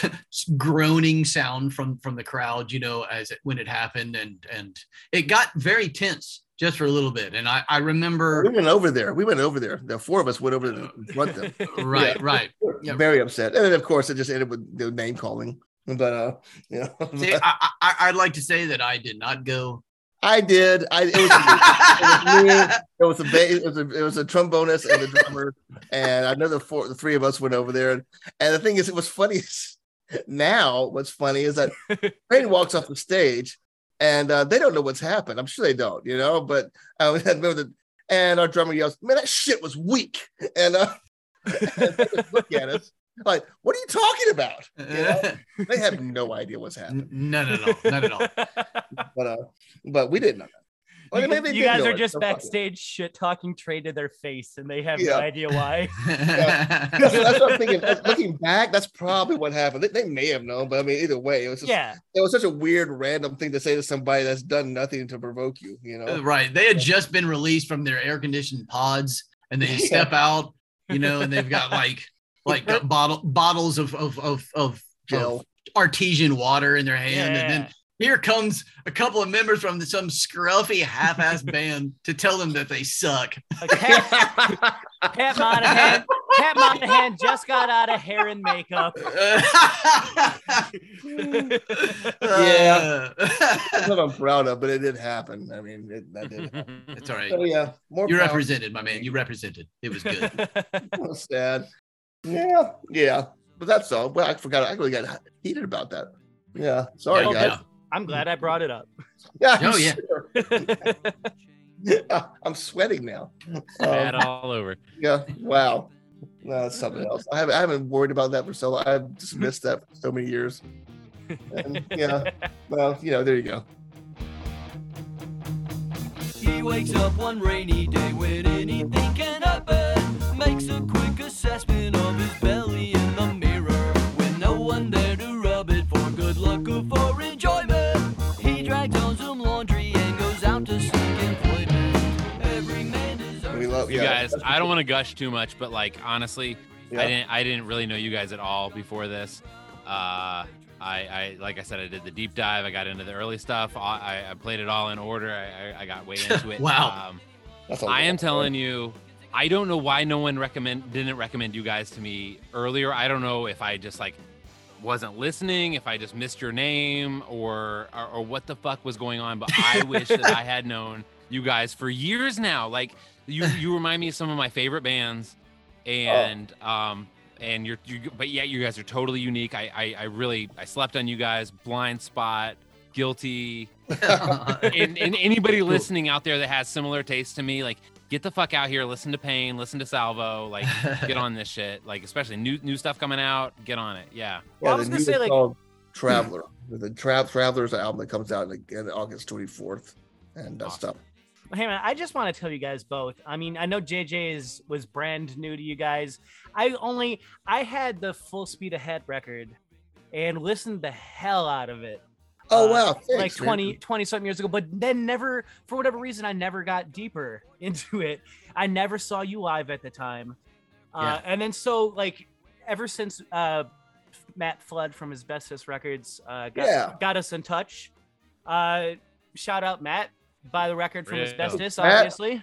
groaning sound from from the crowd, you know, as it, when it happened, and and it got very tense just for a little bit. And I I we went over there. We went over there. The four of us went over to confront them. right right. Yeah. Very upset. And then of course it just ended with the name calling. But uh, you know, See, I, I I'd like to say that I did not go. I did. I it was, it was me. It was a ba- it was a it was a trombonist and a drummer, and I know the four the three of us went over there. And, and the thing is, it was funny. Now, what's funny is that Train walks off the stage, and uh, they don't know what's happened. I'm sure they don't, you know. But I remember the and our drummer yells, "Man, that shit was weak!" And uh, and look at us like, "What are you talking about?" You know? They have no idea what's happening. None at all. None at all. But uh, but we didn't know. Well, you, maybe you guys are just so fuck it. backstage shit talking Train to their face, and they have Yeah. no idea why. That's, that's what I'm thinking. Looking back, that's probably what happened. They, they may have known, but I mean, either way, it was just yeah, it was such a weird, random thing to say to somebody that's done nothing to provoke you. You know, right. They had just been released from their air conditioned pods and they Yeah. step out, you know, and they've got like like uh, bottle bottles of of of of, Gel. of artesian water in their hand, and then Yeah. Here comes a couple of members from some scruffy half-ass band to tell them that they suck. like Pat, Pat Monahan. Pat Monahan just got out of hair and makeup. yeah, That's what I'm proud of, but it did happen. I mean, it, that did. happen. it's all right. So yeah, more You power. represented, my man. You represented. It was good. Well, sad. Yeah, yeah, but that's all. Well, I forgot. I really got heated about that. Yeah, sorry, Yeah, guys. I'm glad I brought it up. Yeah, Oh, yeah. yeah. I'm sweating now. Bad Um, all over. yeah, wow. No, that's something else. I haven't, I haven't worried about that for so long. I've dismissed that for so many years. And, yeah, well, you know, there you go. He wakes up one rainy day when anything can happen. Makes a quick assessment of his belly deserves You yeah, guys, I don't want to gush too much, but like honestly, Yeah. I didn't I didn't really know you guys at all before this. Uh I, I like I said, I did the deep dive. I got into the early stuff. I, I played it all in order. I, I, I got way into it. Wow. Um, That's a I am telling you, I don't know why no one recommend didn't recommend you guys to me earlier. I don't know if I just like wasn't listening, if I just missed your name, or or, or what the fuck was going on. But I wish that I had known you guys for years now. Like you, you remind me of some of my favorite bands, and um, and you're, you, but yeah, you guys are totally unique. I, I, I really, I slept on you guys. Blind Spot, Guilty, and, and anybody listening out there that has similar taste to me, like get the fuck out here, listen to Pain, listen to Salvo, like get on this shit. Like especially new new stuff coming out, get on it. Yeah. Well, I the was gonna new say, like- called Traveler. the Tra- Traveler's album that comes out in, in August 24th, and that Awesome. stuff. Hey man, I just want to tell you guys both. I mean, I know JJ is was brand new to you guys. I only I had the full speed ahead record and listened the hell out of it. Oh uh, wow, like thanks, man. 20 20 something years ago, but then never for whatever reason I never got deeper into it. I never saw you live at the time. Uh, and then so like ever since uh Matt Flood from Asbestos Records uh got, Yeah. got us in touch. Uh shout out Matt by the record from Asbestos, Matt. obviously.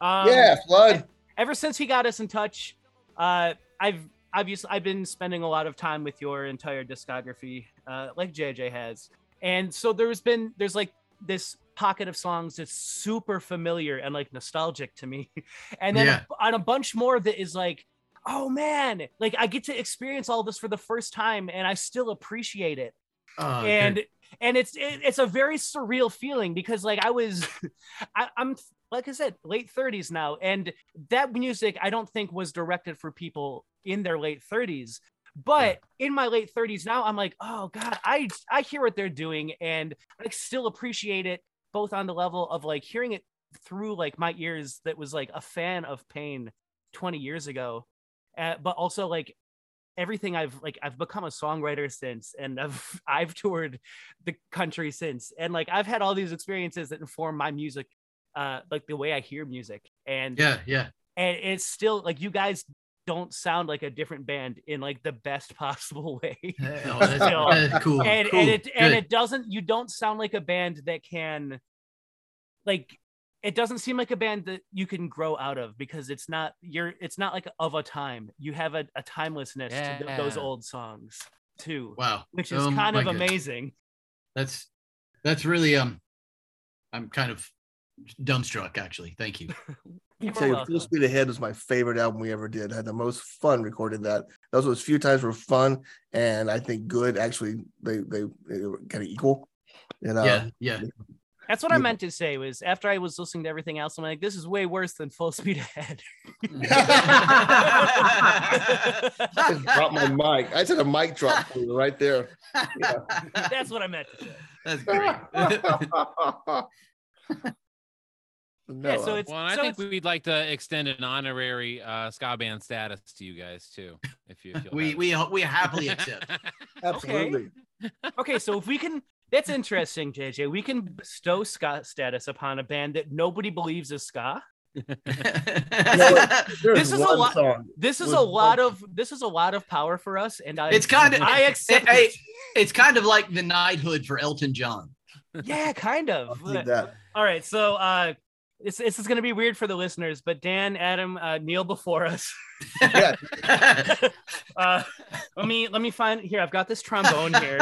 Um, yeah, Flood. ever since he got us in touch, uh, I've obviously I've been spending a lot of time with your entire discography, uh, like JJ has, and so there's been there's like this pocket of songs that's super familiar and like nostalgic to me, and then Yeah. on a bunch more that is like. Oh man, like I get to experience all this for the first time and I still appreciate it Oh, good. and and it's it, it's a very surreal feeling because like I was I, I'm like I said late 30s now. And that music I don't think was directed for people in their late 30s but in my late 30s now I'm like oh god I I hear what they're doing and I still appreciate it both on the level of like hearing it through like my ears that was like a fan of pain 20 years ago. Uh, but also like everything I've like I've become a songwriter since and I've I've toured the country since and like I've had all these experiences that inform my music uh like the way I hear music and yeah, yeah. and it's still like you guys don't sound like a different band in like the best possible way Oh, that's, that's cool. and cool. and it and it doesn't you don't sound like a band that can like it doesn't seem like a band that you can grow out of because it's not you're it's not like of a time you have a, a timelessness to th- those old songs too wow. which is Oh, kind my of God. amazing That's that's really um. I'm kind of dumbstruck, actually. Thank you. You're tell you, welcome. Full Speed Ahead was my favorite album we ever did. I had the most fun recording that. Those was few times were fun, and I think good. Actually, they they, they were kind of equal. You know, yeah, yeah. That's what i meant to say was after i was listening to everything else i'm like this is way worse than full speed ahead I just dropped my mic. I said a mic drop right there. Yeah. that's what i meant to say That's great. No, Yeah, so uh, it's Well, and I think it's- we'd like to extend an honorary uh, ska band status to you guys too, if you. If you'll We have we we happily accept. absolutely. okay, so if we can, that's interesting, JJ. We can bestow ska status upon a band that nobody believes is ska. There's This is a lot- song. This is a lot of this is a lot of power for us, and I It's kinda- I accept Hey, it. it's kind of like the knighthood for Elton John. Yeah, kind of. All right, so uh, this this is gonna be weird for the listeners, but Dan, Adam, uh, kneel before us. Yeah, Uh, let me let me find here. I've got this trombone here.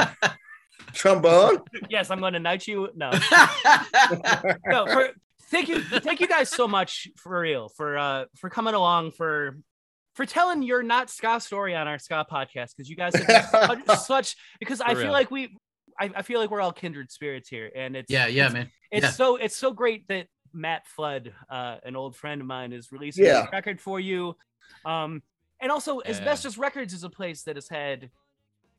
Trombone. yes, I'm going to knight you. No, no. For, thank you, thank you guys so much for real for uh for coming along for for telling your not ska story on our ska podcast because you guys have such, such because I For feel real. like we I, I feel like we're all kindred spirits here and it's yeah, yeah, it's, man. it's yeah. so it's so great that Matt Flood, uh, an old friend of mine, is releasing Yeah. this record for you. Um, and also, Yeah. Asbestos Records is a place that has had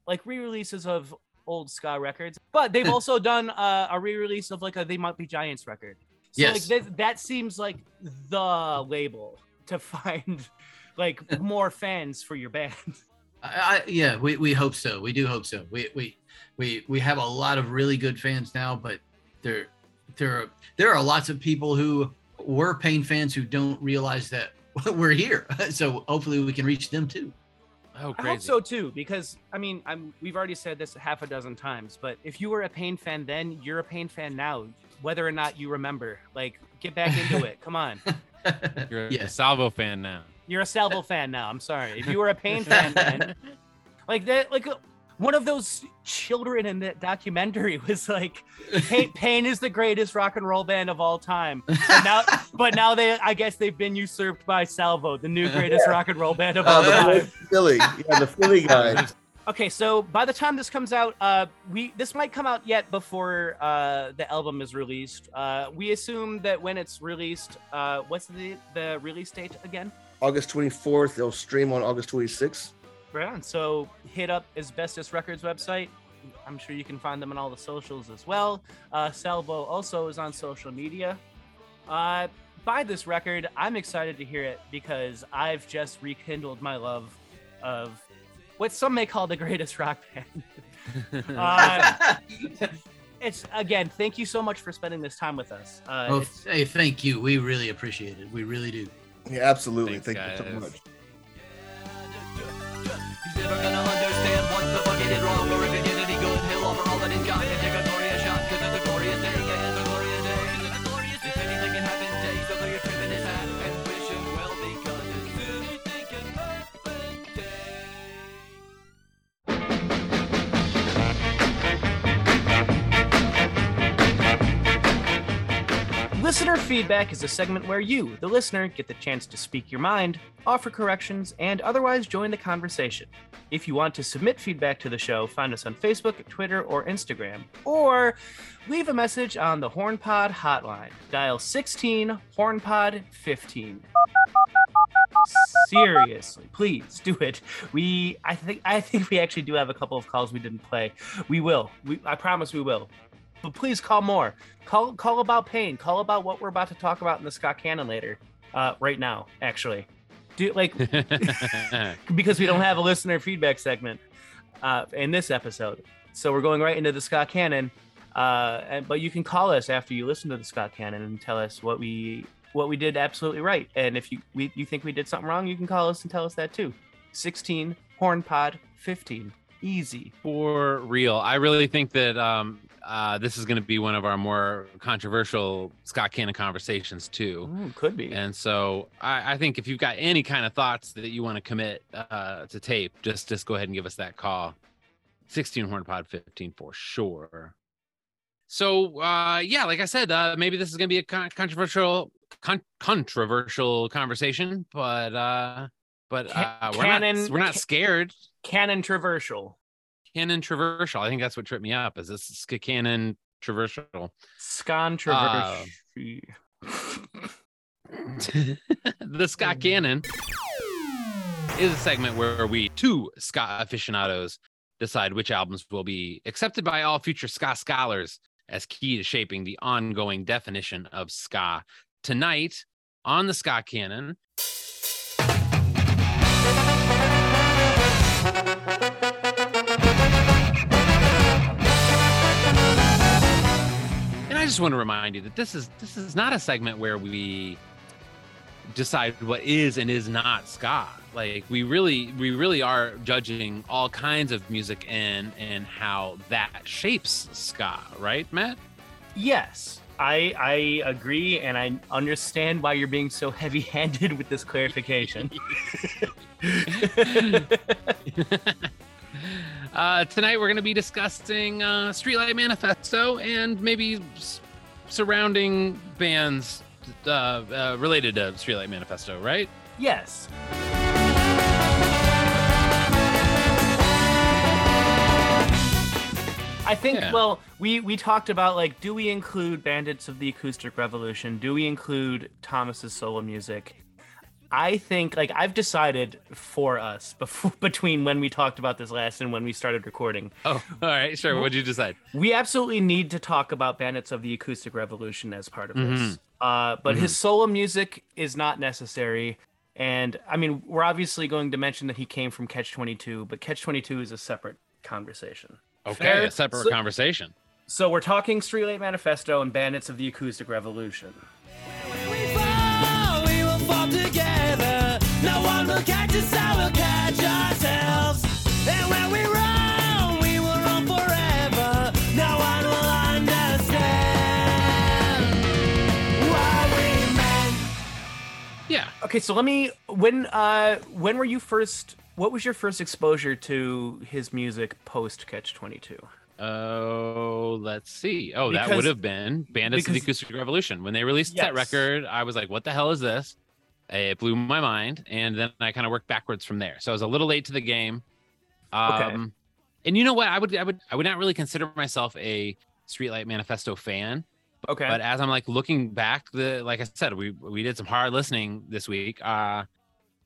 like re-releases of old ska records, but they've also done uh, a re-release of like a They Might Be Giants record. So like Yes. that, that seems like the label to find like more fans for your band. I, I, yeah, we, we hope so. We do hope so. We we we we have a lot of really good fans now, but there there are there are lots of people who were Pain fans who don't realize that we're here. So hopefully we can reach them too. Oh, I crazy. hope so too, because I mean, I'm we've already said this half a dozen times, but if you were a Pain fan then, you're a Pain fan now, whether or not you remember. Like, get back into it. Come on, You're a yes. Salvo fan now. you're a Salvo fan now. I'm sorry. If you were a Pain fan then, like that, like one of those children in that documentary was like, Pain, Pain is the greatest rock and roll band of all time. But now, but now they, I guess they've been usurped by Salvo, the new greatest rock and roll band of all Oh, time. Philly. Yeah, the Philly guy. Okay, so by the time this comes out, uh, we this might come out yet before uh, the album is released. Uh, we assume that when it's released, uh, what's the the release date again? August 24th. They'll stream on August 26th. Right on. So hit up Asbestos Records website. I'm sure you can find them on all the socials as well. Uh, Salvo also is on social media. Uh, buy this record. I'm excited to hear it because I've just rekindled my love of what some may call the greatest rock band. Uh, it's again, thank you so much for spending this time with us. Uh, Oh, it's- hey, thank you. We really appreciate it. We really do. Yeah, absolutely. Thanks, Thank you so much. Never gonna understand what the fuck he did wrong Listener feedback is a segment where you, the listener, get the chance to speak your mind, offer corrections, and otherwise join the conversation. If you want to submit feedback to the show, find us on Facebook, Twitter, or Instagram, or leave a message on the HornPod hotline. Dial 16 HornPod 15. Seriously, please do it. We, I think, I think we actually do have a couple of calls we didn't play. We will. We, I promise we will but please call more. Call call about pain. Call about what we're about to talk about in the Ska Canon later. Uh, right now, actually, do like because we don't have a listener feedback segment uh, in this episode, so we're going right into the Ska Canon. Uh, and, but you can call us after you listen to the Ska Canon and tell us what we what we did absolutely right. And if you we, you think we did something wrong, you can call us and tell us that too. 16 Horn Pod 15. Easy. For real, I really think that um, uh, this is going to be one of our more controversial Ska Canon conversations too. Ooh, could be. And so I, I think if you've got any kind of thoughts that you want to commit uh, to tape, just just go ahead and give us that call. 16 Horn Pod 15 for sure. So uh, yeah, like I said, uh, maybe this is going to be a con- controversial con- controversial conversation, but uh, but uh, we're not we're not scared. Canon Traversal. Canon traversal. I think that's what tripped me up. Is this Ska Canon traversal? Scon Uh, the Ska Canon is a segment where we two ska aficionados decide which albums will be accepted by all future ska scholars as key to shaping the ongoing definition of ska. tonight on the Ska Canon. Just want to remind you that this is this is not a segment where we decide what is and is not ska. Like we really we really are judging all kinds of music and and how that shapes ska, right, Matt? Yes, I I agree, and I understand why you're being so heavy-handed with this clarification. uh, tonight we're going to be discussing uh, Streetlight Manifesto and maybe s- surrounding bands uh, uh, related to Streetlight Manifesto, right? yes. I think Yeah. well, we we talked about like do we include Bandits of the Acoustic Revolution? Do we include Thomas's solo music? I think like I've decided for us before between when we talked about this last and when we started recording. Oh, all right, sure. What'd you decide? We absolutely need to talk about Bandits of the Acoustic Revolution as part of this. Mhm. Uh, but his solo music is not necessary. And I mean, we're obviously going to mention that he came from Catch 22, but Catch 22 is a separate conversation. Okay, Fair. a separate So- conversation. So we're talking Streetlight Manifesto and Bandits of the Acoustic Revolution. Together. No one will catch us, I will catch ourselves. And when we run, we will run forever. No one will understand what we meant. Yeah. Okay, so let me when uh when were you first what was your first exposure to his music post Catch 22? Oh, let's see. Oh, that would have been Bandits of the Acoustic Revolution. When they released that record, I was like, what the hell is this? It blew my mind. And then I kind of worked backwards from there. So I was a little late to the game. Um, Okay. And you know what? I would, I would, I would not really consider myself a Streetlight Manifesto fan. Okay. But as I'm like looking back, the like I said, we we did some hard listening this week. Uh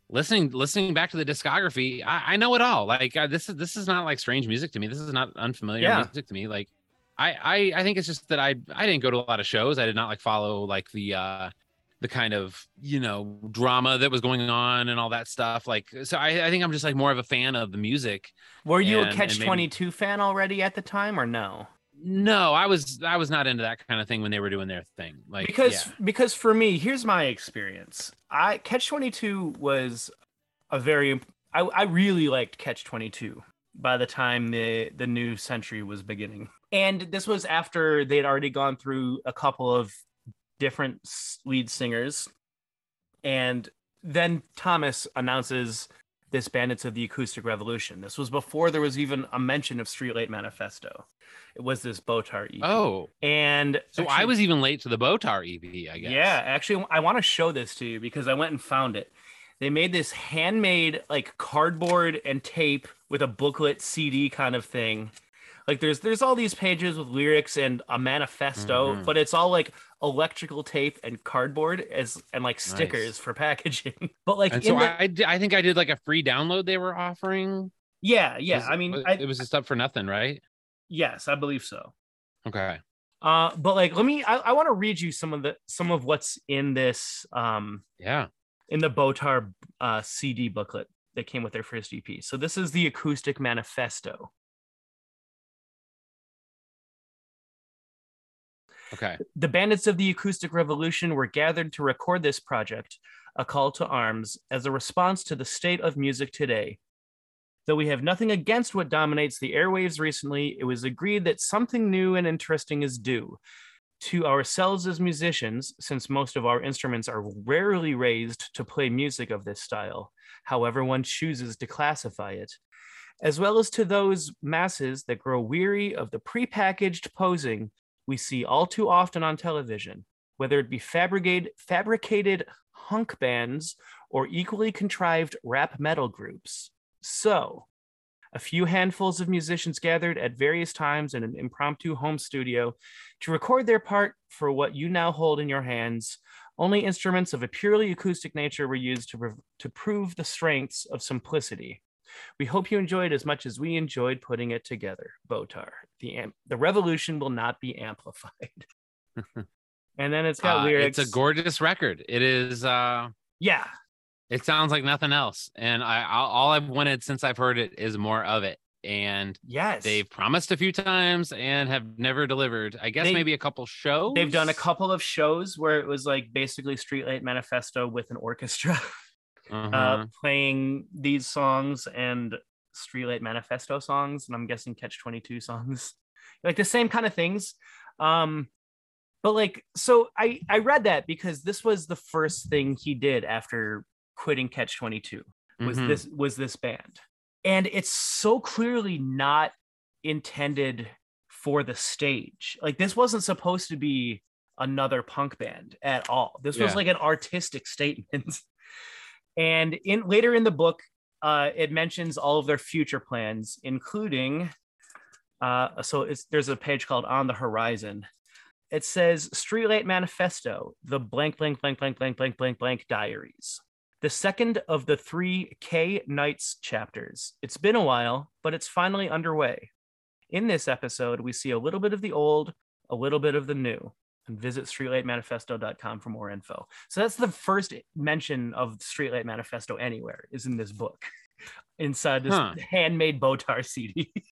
listening listening back to the discography, I, I know it all. Like uh, this is this is not like strange music to me. This is not unfamiliar Yeah. music to me. Like I, I I think it's just that I I didn't go to a lot of shows. I did not like follow like the uh the kind of you know drama that was going on and all that stuff. Like so I, I think I'm just like more of a fan of the music. were you and- a Catch maybe- 22 fan already at the time or no? No, I was I was not into that kind of thing when they were doing their thing. Like because yeah. because for me here's my experience i catch 22 was a very I, I really liked catch 22 by the time the the new century was beginning and this was after they'd already gone through a couple of different lead singers and then thomas announces this bandits of the acoustic revolution this was before there was even a mention of streetlight manifesto it was this botar EP. Oh, and So I was even late to the Botar EP, I guess. yeah, actually, I want to show this to you because I went and found it. They made this handmade like cardboard and tape with a booklet CD kind of thing. Like there's there's all these pages with lyrics and a manifesto, Mhm. but it's all like electrical tape and cardboard as and like stickers Nice. for packaging. but like And so the- I, I think I did like a free download they were offering. yeah, yeah. Was- I mean, I, it was just up for nothing, right? yes, I believe so. Okay. Uh, but like, let me. I, I want to read you some of the some of what's in this um Yeah. in the Botar uh, CD booklet that came with their first EP. So this is the acoustic manifesto. Okay. The bandits of the acoustic revolution were gathered to record this project, a call to arms, as a response to the state of music today. Though we have nothing against what dominates the airwaves recently, it was agreed that something new and interesting is due. To ourselves as musicians, since most of our instruments are rarely raised to play music of this style, however one chooses to classify it, as well as to those masses that grow weary of the prepackaged posing we see all too often on television, whether it be fabricated, fabricated hunk bands or equally contrived rap metal groups. So, a few handfuls of musicians gathered at various times in an impromptu home studio to record their part for what you now hold in your hands. Only instruments of a purely acoustic nature were used to, prov- to prove the strengths of simplicity. We hope you enjoyed as much as we enjoyed putting it together. Botar, the am- the revolution will not be amplified. and then it's got Uh, lyrics. It's a gorgeous record. It is. uh yeah, It sounds like nothing else, and I all I've wanted since I've heard it is more of it. And yes. they've promised a few times and have never delivered. I guess They- maybe a couple shows. They've done a couple of shows where it was like basically Streetlight Manifesto with an orchestra Uh-huh. uh, playing these songs and Streetlight Manifesto songs, and I'm guessing Catch 22 songs, like the same kind of things. Um, but like, so I I read that because this was the first thing he did after quitting Catch 22 was Mhm. this was this band, and it's so clearly not intended for the stage. Like this wasn't supposed to be another punk band at all. This was like an artistic statement. And in later in the book, uh, it mentions all of their future plans, including. Uh, so there's a page called On the Horizon. It says Streetlight Manifesto, the blank, blank, blank, blank, blank, blank, blank, blank diaries. The second of the three K Nights chapters. It's been a while, but it's finally underway. In this episode, we see a little bit of the old, a little bit of the new. And visit streetlightmanifesto.com for more info. So that's the first mention of Streetlight Manifesto anywhere is in this book, inside this Huh. handmade Botar CD.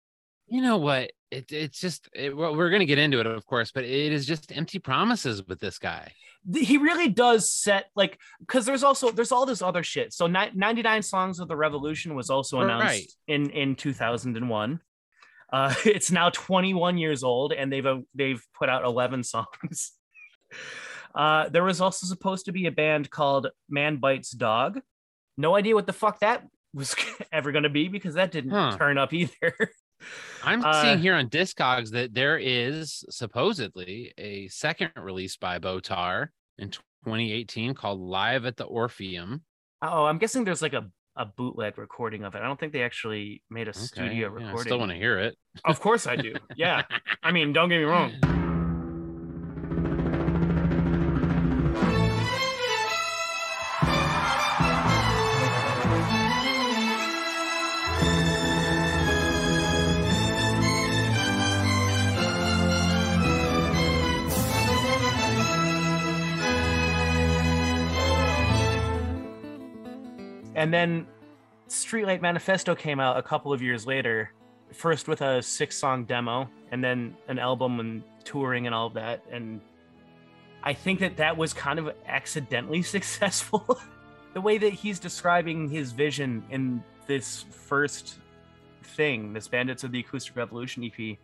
You know what? It, it's just it, well, we're going to get into it, of course, but it is just empty promises with this guy. he really does set like because there's also there's all this other shit. So ni- 99 songs of the revolution was also announced Right. in in 2001. Uh, it's now 21 years old and they've uh, they've put out 11 songs. Uh, there was also supposed to be a band called Man Bites Dog. No idea what the fuck that was ever going to be because that didn't Huh. turn up either. I'm Uh, seeing here on Discogs that there is supposedly a second release by Botar in 2018 called Live at the Orpheum. oh, I'm guessing there's like a a bootleg recording of it. I don't think they actually made a Okay, studio yeah, I recording. still want to hear it. Of course I do. Yeah. I mean, don't get me wrong. And then Streetlight Manifesto came out a couple of years later, first with a six song demo and then an album and touring and all of that. And I think that that was kind of accidentally successful. the way that he's describing his vision in this first thing, this Bandits of the Acoustic Revolution EP,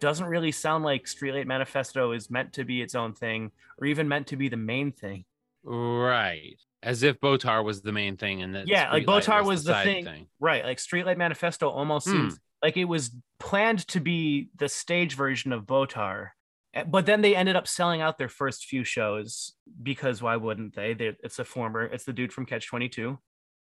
doesn't really sound like Streetlight Manifesto is meant to be its own thing or even meant to be the main thing. Right. As if Botar was the main thing and that Yeah, like Botar was the side thing. Right. Like Streetlight Manifesto almost Hmm. seems like it was planned to be the stage version of Botar. eh, But then they ended up selling out their first few shows because why wouldn't they? they it's a former, it's the dude from Catch 22.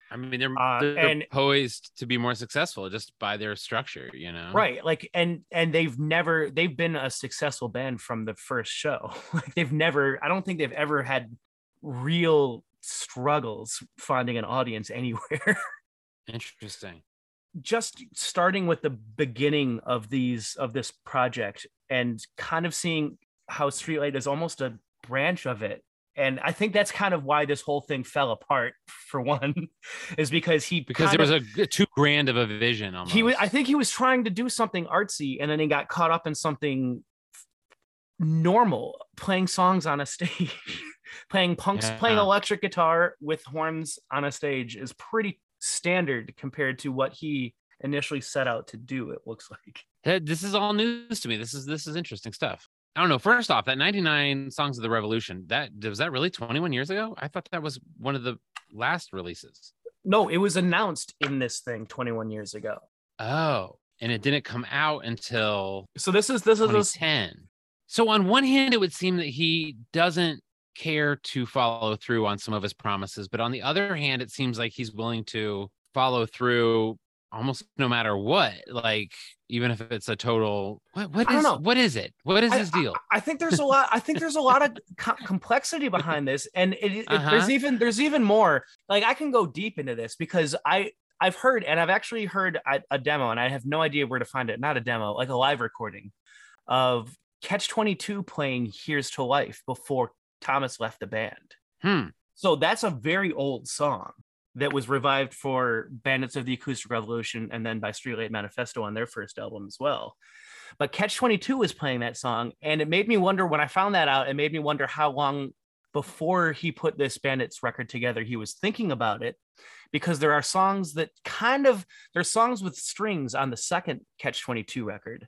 I mean, they're, Uh, they're and- poised to be more successful just by their structure, you know? Right. Like and and they've never they've been a successful band from the first show. like they've never I don't think they've ever had real struggles finding an audience anywhere. Interesting. just starting with the beginning of these of this project and kind of seeing how streetlight is almost a branch of it and i think that's kind of why this whole thing fell apart for one is because he Because there was of- a too grand of a vision almost. he was i think he was trying to do something artsy and then he got caught up in something normal playing songs on a stage playing punks playing electric guitar with horns on a stage is pretty standard compared to what he initially set out to do it looks like this is all news to me. This is this is interesting stuff. I don't know. First off, that 99 songs of the revolution, that was that really 21 years ago? I thought that was one of the last releases. no it was announced in this thing 21 years ago Oh, and it didn't come out until so this is this is this 2010. So on one hand, it would seem that he doesn't care to follow through on some of his promises, but on the other hand, it seems like he's willing to follow through almost no matter what. Like even if it's a total what What? I don't know. What is it? What is I- his deal? I think there's a lot. I think there's a lot of co- complexity behind this, and it, it- Uh-huh. there's even there's even more. Like I can go deep into this because I I've heard and I've actually heard a, a demo, and I have no idea where to find it. Not a demo, like a live recording of Catch Twenty Two playing "Here's to Life" before Thomas left the band. Hmm. So that's a very old song that was revived for Bandits of the Acoustic Revolution and then by Streetlight Manifesto on their first album as well. But Catch 22 was playing that song. And it made me wonder when I found that out, it made me wonder how long before he put this Bandits record together, he was thinking about it. Because there are songs that kind of, there's songs with strings on the second Catch 22 record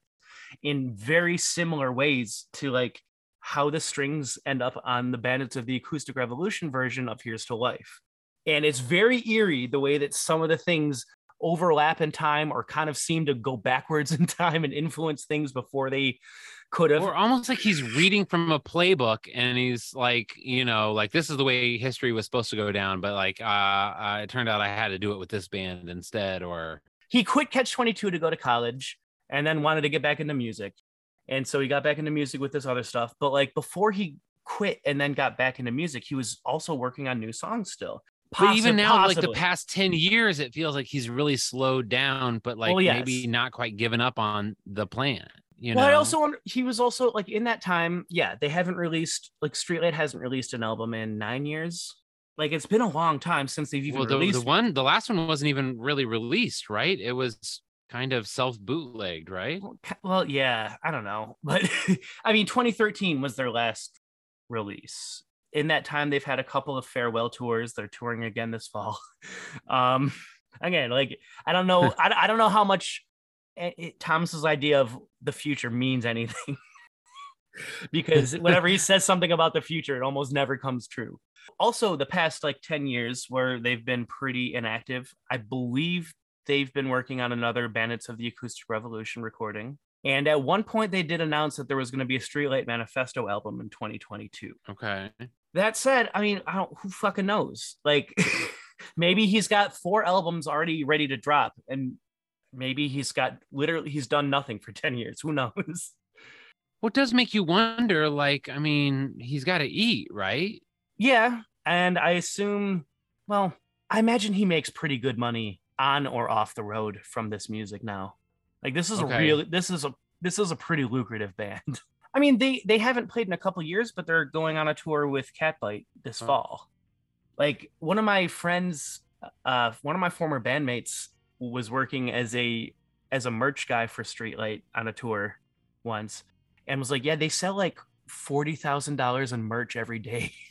in very similar ways to like how the strings end up on the Bandits of the Acoustic Revolution version of Here's to Life. And it's very eerie the way that some of the things overlap in time or kind of seem to go backwards in time and influence things before they could have. Or almost like he's reading from a playbook and he's like, you know, like this is the way history was supposed to go down, but like uh, uh it turned out I had to do it with this band instead or He quit Catch 22 to go to college and then wanted to get back into music. And so he got back into music with this other stuff. But like before he quit and then got back into music, he was also working on new songs still. but even now, like the past 10 years, it feels like he's really slowed down, but like Well, yes. maybe not quite given up on the plan. You well, know, I also wonder, he was also like in that time, yeah, they haven't released like Streetlight hasn't released an album in nine years. Like it's been a long time since they've even well, the, released the one, the last one wasn't even really released, right? It was kind of self bootlegged, right? Well, yeah, I don't know, but I mean, 2013 was their last release. In that time, they've had a couple of farewell tours. They're touring again this fall. Um, again, like I don't know, I, I don't know how much it, it- Thomas's idea of the future means anything, because whenever he says something about the future, it almost never comes true. Also, the past like 10 years where they've been pretty inactive, I believe they've been working on another Bandits of the Acoustic Revolution recording. And at one point, they did announce that there was going to be a Streetlight Manifesto album in 2022. Okay. That said, I mean, I don't, who fucking knows? Like, maybe he's got four albums already ready to drop, and maybe he's got literally, he's done nothing for 10 years. Who knows? It does make you wonder, like, I mean, he's got to eat, right? Yeah. And I assume, well, I imagine he makes pretty good money on or off the road from this music now. Like this is Okay. a real this is a this is a pretty lucrative band. I mean, they they haven't played in a couple years, but they're going on a tour with Catbite this Oh. fall. Like one of my friends, uh, one of my former bandmates was working as a as a merch guy for Streetlight on a tour once, and was like, "Yeah, they sell like forty thousand dollars in merch every day."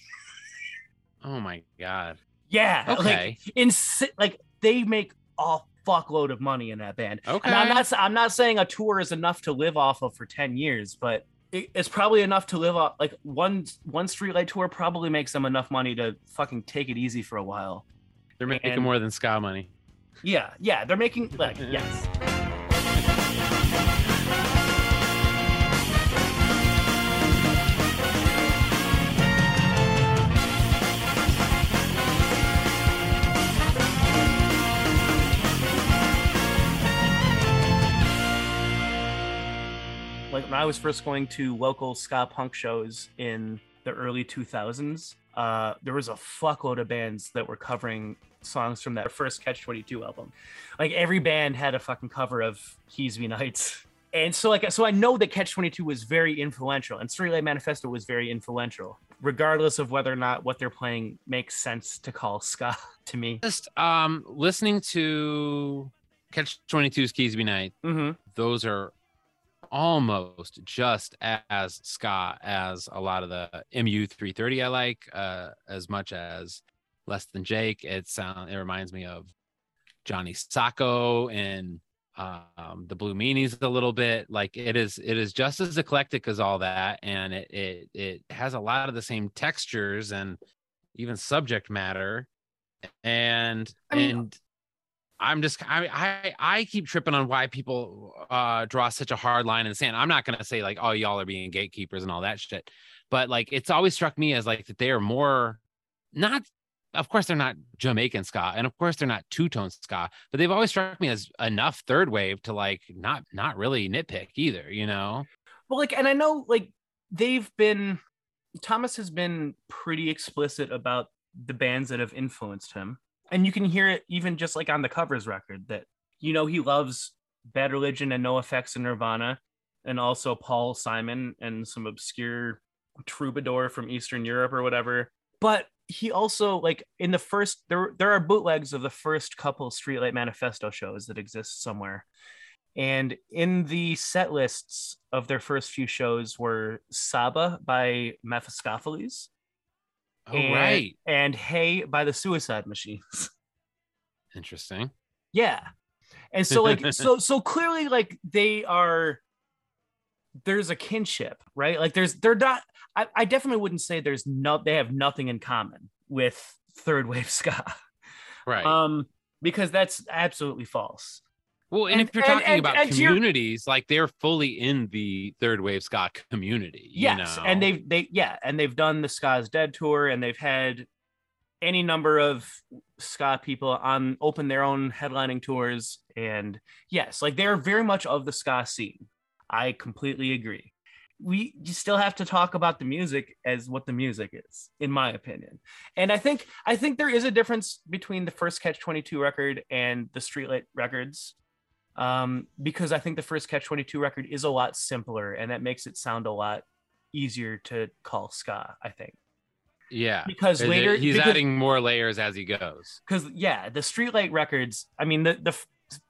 Oh my God. Yeah. Like, Okay. insi- like they make a fuckload of money in that band. Okay. And I'm not I'm not saying a tour is enough to live off of for 10 years, but it, it's probably enough to live off like one one streetlight tour probably makes them enough money to fucking take it easy for a while. They're making and- more than ska money. Yeah, yeah, they're making like yes. When I was first going to local ska punk shows in the early 2000s, uh, there was a fuckload of bands that were covering songs from that first Catch 22 album. Like every band had a fucking cover of Keasbey Nights. And so like so I know that Catch 22 was very influential and Streetlight Manifesto was very influential, regardless of whether or not what they're playing makes sense to call ska to me. Just um listening to Catch 22's Keasbey Night, Mm-hmm. those are almost just as ska as a lot of the MU 330 I like, uh, as much as Less Than Jake. It sound it reminds me of Johnny Socko and um the Blue Meanies a little bit. Like it is it is just as eclectic as all that, and it it it has a lot of the same textures and even subject matter. And I mean- and I'm just I I I keep tripping on why people uh draw such a hard line in the sand. I'm not gonna say like, oh, y'all are being gatekeepers and all that shit. But like it's always struck me as like that they are more not of course they're not Jamaican ska, and of course they're not two-tone ska, but they've always struck me as enough third wave to like not not really nitpick either, you know? Well, like, and I know like they've been Thomas has been pretty explicit about the bands that have influenced him. And you can hear it even just like on the covers record that you know he loves Bad Religion and NOFX and Nirvana, and also Paul Simon and some obscure troubadour from Eastern Europe or whatever. But he also like in the first there there are bootlegs of the first couple Streetlight Manifesto shows that exist somewhere. And in the set lists of their first few shows were Saba by Mephiskapheles Oh, and, right. and Hey by the Suicide Machines. Interesting. Yeah. And so like so so clearly like they are there's a kinship, right? Like there's they're not I, I definitely wouldn't say there's no they have nothing in common with third wave ska. Right. Um because that's absolutely false. Well, and, and- if you're talking and- about and communities, like they're fully in the third wave ska community. you Yes, know? and they've they yeah, and they've done the Ska's Dead tour, and they've had any number of ska people on open their own headlining tours, and yes, like they're very much of the ska scene. I completely agree. We you still have to talk about the music as what the music is, in my opinion. And I think I think there is a difference between the first Catch Twenty Two record and the Streetlight records um, because I think the first Catch 22 record is a lot simpler and that makes it sound a lot easier to call ska, I think. yeah. Because later he's because, adding more layers as he goes. because yeah, the Streetlight records, I mean the the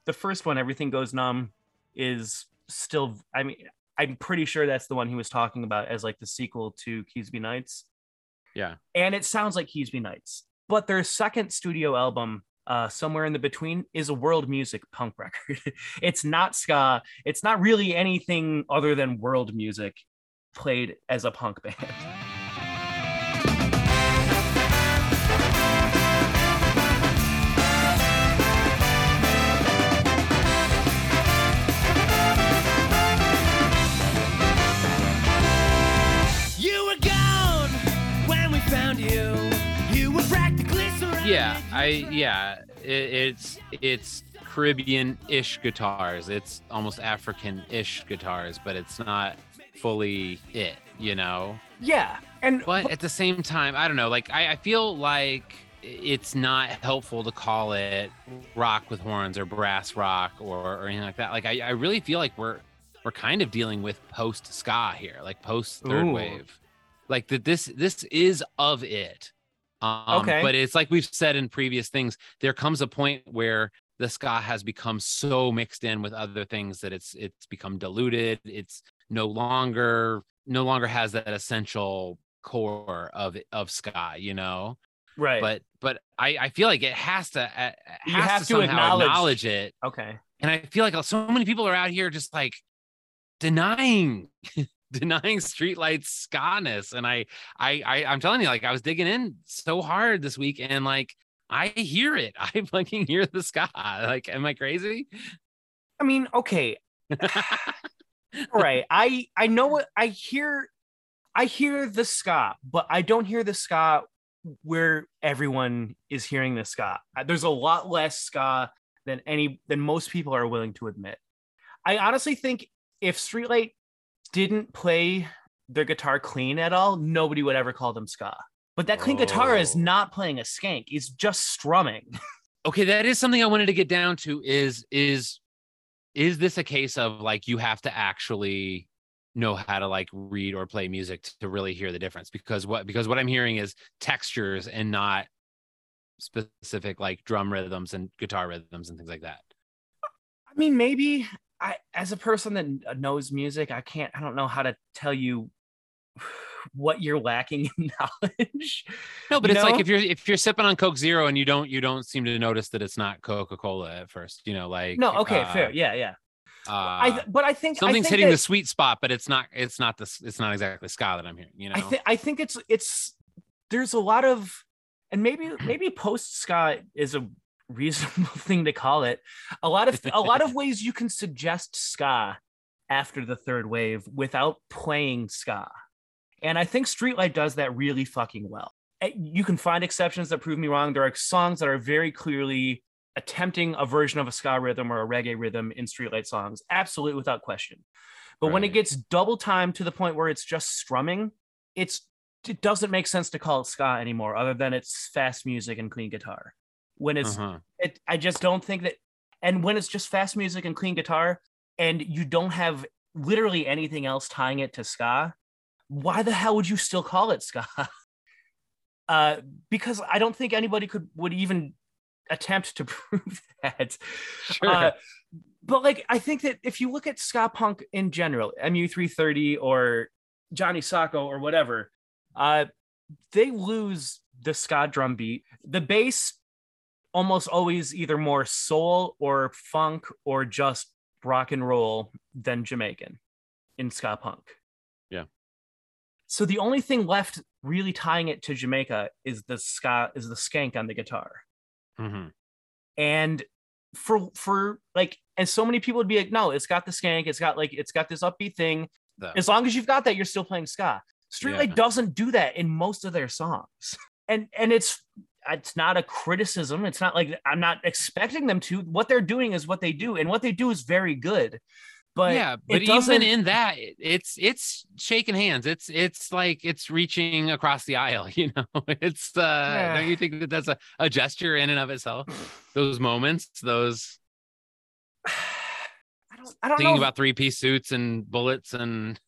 the first one, Everything Goes Numb, is still I mean, I'm pretty sure that's the one he was talking about as like the sequel to Keasbey Nights. Yeah. And it sounds like Keasbey Nights. But their second studio album, uh, somewhere in the between, is a world music punk record. it's not ska. It's not really anything other than world music played as a punk band. Yeah, I yeah, it, it's it's Caribbean-ish guitars. It's almost African-ish guitars, but it's not fully it, you know. Yeah. And But at the same time, I don't know. Like I, I feel like it's not helpful to call it rock with horns or brass rock or, or anything like that. Like I, I really feel like we're we're kind of dealing with post ska here, like post third Ooh. wave. Like that this this is of it. Um, Okay. But it's like we've said in previous things, there comes a point where the ska has become so mixed in with other things that it's it's become diluted. It's no longer no longer has that essential core of of ska, you know. right. But but I I feel like it has to uh, You have to, to acknowledge- acknowledge it, okay. and I feel like so many people are out here just like denying denying streetlights ska-ness and I, I i i'm telling you like i was digging in so hard this week and like i hear it i fucking hear the ska like am i crazy I mean, okay. right. I I know what I hear I hear the ska, but I don't hear the ska where everyone is hearing the ska. There's a lot less ska than any than most people are willing to admit. I honestly think if Streetlight didn't play their guitar clean at all, nobody would ever call them ska. But that clean guitar is Oh. not playing a skank; it's just strumming. okay that is something i wanted to get down to is is is this a case of like you have to actually know how to like read or play music to really hear the difference because what because what i'm hearing is textures and not specific like drum rhythms and guitar rhythms and things like that I mean, maybe I, as a person that knows music, I can't, I don't know how to tell you what you're lacking in knowledge. no but You it's like if you're if you're sipping on coke zero and you don't you don't seem to notice that it's not coca-cola at first you know like No, okay, uh, fair. Yeah, yeah. uh, I, th- but I think I something's think hitting that- the sweet spot but it's not it's not this it's not exactly ska that i'm hearing you know I think I think it's it's there's a lot of and maybe maybe post ska is a reasonable thing to call it. A lot of a lot of ways you can suggest ska after the third wave without playing ska. And I think Streetlight does that really fucking well. Uh, You can find exceptions that prove me wrong. There are songs that are very clearly attempting a version of a ska rhythm or a reggae rhythm in Streetlight songs, absolutely without question. But when it gets double time to the point where it's just strumming, it's it doesn't make sense to call it ska anymore, other than it's fast music and clean guitar. When it's Uh-huh. it, I just don't think that. And when it's just fast music and clean guitar, and you don't have literally anything else tying it to ska, why the hell would you still call it ska? Uh, because I don't think anybody could would even attempt to prove that. Sure. Uh, but like, I think that if you look at ska punk in general, MU330 or Johnny Socko or whatever, uh, they lose the ska drum beat. The bass almost always either more soul or funk or just rock and roll than Jamaican in ska punk. Yeah. So the only thing left really tying it to Jamaica is the ska is the skank on the guitar Mhm. and for for like and so many people would be like no it's got the skank it's got like it's got this upbeat thing The- as long as you've got that you're still playing ska streetlight Yeah. doesn't do that in most of their songs and and it's it's not a criticism it's not like i'm not expecting them to what they're doing is what they do and what they do is very good but yeah, but even in that, it's it's shaking hands. It's it's like it's reaching across the aisle. You know, it's uh, Yeah. don't you think that that's a, a gesture in and of itself? Those moments, those i don't i don't thinking know about three piece suits and bullets, and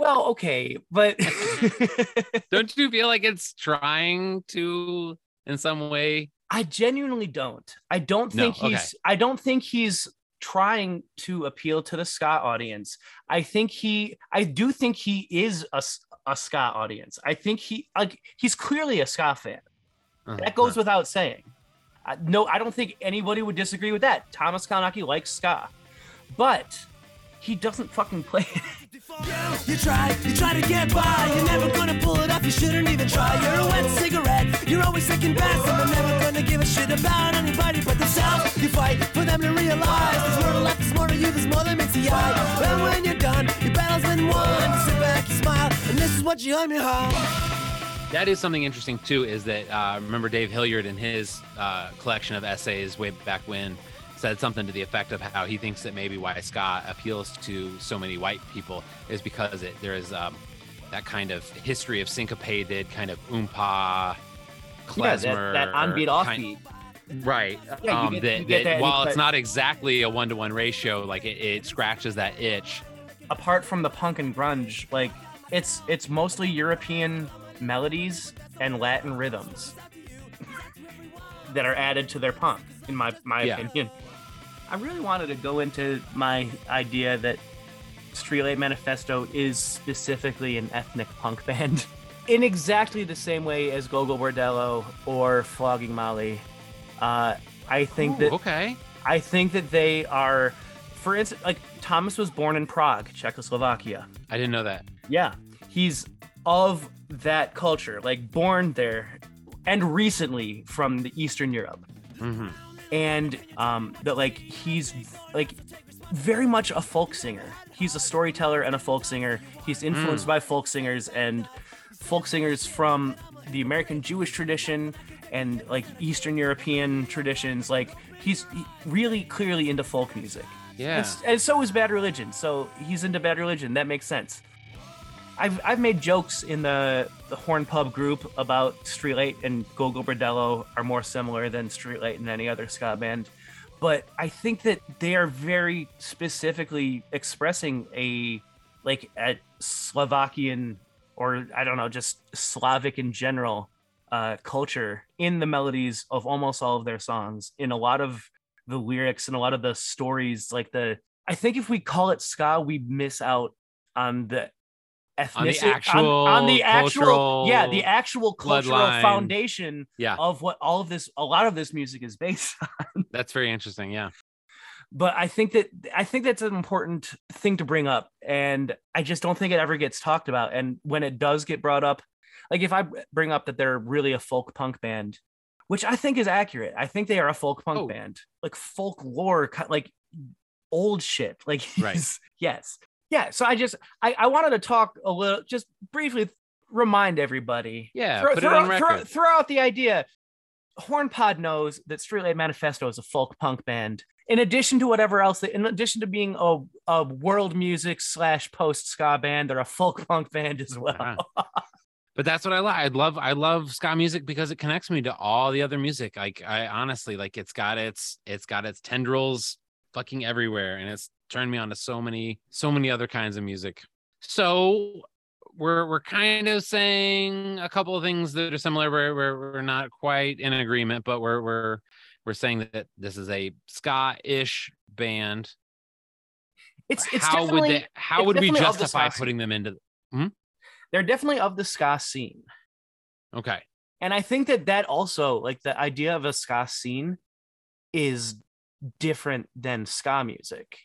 well okay but don't you feel like it's trying to in some way? I genuinely don't. I don't No, think he's okay. I don't think he's trying to appeal to the ska audience. I think he I do think he is a, a ska audience. I think he like he's clearly a ska fan. Uh, That goes without saying. No, I don't think anybody would disagree with that. Thomas Kalnoky likes ska. But he doesn't fucking play it. You try, you try to get by. You're never gonna pull it off. You shouldn't even try. You're a wet cigarette. You're always second best, and they're never gonna give a shit about anybody but themselves. You fight for them to realize there's more to life, more to you, there's more that meets the eye. And when you're done, your battle's been won. You sit back, you smile, and this is what you hum your hum. That is something interesting too. Is that uh, remember Dave Hilliard in his uh, collection of essays way back when said something to the effect of how he thinks that maybe why ska appeals to so many white people is because it there is um, that kind of history of syncopated kind of oompa Yeah, that, klezmer that onbeat offbeat. right Yeah, um, get- that, that that while it's not exactly a one-to-one ratio like it, it scratches that itch apart from the punk and grunge, like it's it's mostly European melodies and Latin rhythms that are added to their punk, in my my Yeah. opinion. I really wanted to go into my idea that Streetlight Manifesto is specifically an ethnic punk band. In exactly the same way as Gogol Bordello or Flogging Molly. Uh, I think Ooh, that okay I think that they are, for instance, like Thomas was born in Prague, Czechoslovakia. I didn't know that Yeah, he's of that culture, like born there, and recently from the Eastern Europe, hmm and um, that like he's like very much a folk singer. He's a storyteller and a folk singer. He's influenced by folk singers and folk singers from the American Jewish tradition and like Eastern European traditions. Like he's really clearly into folk music. yeah And, and so is Bad Religion. So he's into Bad Religion. That makes sense. I've, I've made jokes in the, the Horn Pod group about Streetlight and Gogol Bordello are more similar than Streetlight and any other ska band. But I think that they are very specifically expressing a like a Slovakian or I don't know, just Slavic in general uh, culture in the melodies of almost all of their songs. In a lot of the lyrics and a lot of the stories, like the I think if we call it ska, we miss out on the On the actual on, the actual yeah the actual cultural bloodline. foundation Yeah. of what all of this a lot of this music is based on that's very interesting yeah but i think that i think that's an important thing to bring up and i just don't think it ever gets talked about and when it does get brought up like if i bring up that they're really a folk punk band which i think is accurate i think they are a folk punk Oh. band like folklore like old shit like Right. yes yeah so i just I, I wanted to talk a little just briefly remind everybody Yeah, throw, put it throw- throw- throw out the idea Hornpod knows that Streetlight Manifesto is a folk punk band. In addition to whatever else, in addition to being a, a world music slash post ska band, they're a folk punk band as well. Ah. but that's what I like. I love I love ska music because it connects me to all the other music. Like I honestly like it's got its it's got its tendrils fucking everywhere and it's turned me on to so many so many other kinds of music. So we're we're kind of saying a couple of things that are similar. We're we're, we're not quite in agreement, but we're we're we're saying that this is a ska-ish band. It's it's how would they, how would we of the justify putting them into? Hmm? they're definitely of the ska scene. Okay, And I think that that also, like the idea of a ska scene, is different than ska music.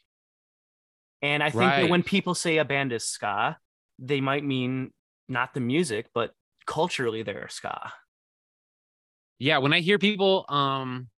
And I think that when people say a band is ska, they might mean not the music, but culturally they're ska. yeah. When I hear people um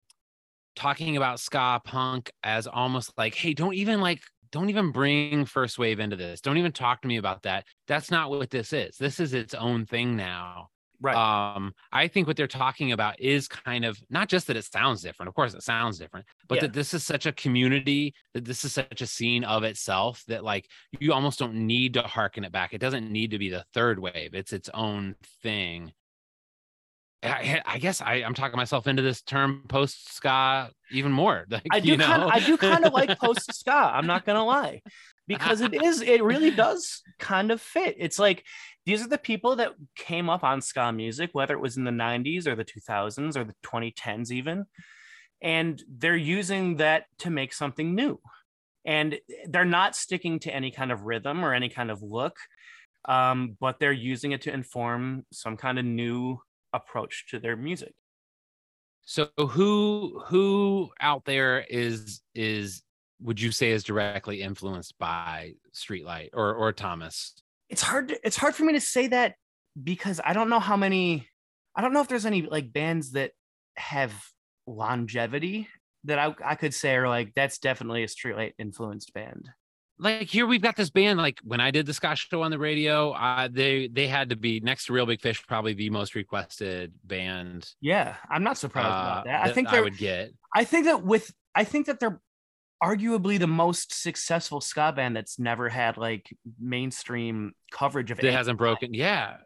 talking about ska punk as almost like, hey, don't even like don't even bring first wave into this. Don't even talk to me about that. That's not what this is. This is its own thing now. Right. um i think what they're talking about is kind of not just that it sounds different of course it sounds different but Yeah. that this is such a community that this is such a scene of itself that like you almost don't need to harken it back it doesn't need to be the third wave it's its own thing i, I guess I, i'm talking myself into this term post ska even more like, I do you kind know? of I do kind of like post ska. I'm not gonna lie, because it is it really does kind of fit. It's like these are the people that came up on ska music, whether it was in the 90s or the 2000s or the 2010s even, and they're using that to make something new, and they're not sticking to any kind of rhythm or any kind of look, um, but they're using it to inform some kind of new approach to their music. So who who out there is is would you say is directly influenced by Streetlight or or Thomas? it's hard to, it's hard for me to say that because I don't know how many I don't know if there's any like bands that have longevity that I, I could say are like that's definitely a streetlight influenced band. Like here we've got this band. Like when I did the Scotch show on the radio, uh, they they had to be next to Real Big Fish, probably the most requested band. Yeah, I'm not surprised uh, about that. I think I they're would get. I think that with I think that they're arguably the most successful ska band that's never had like mainstream coverage of That any hasn't broken. Yeah.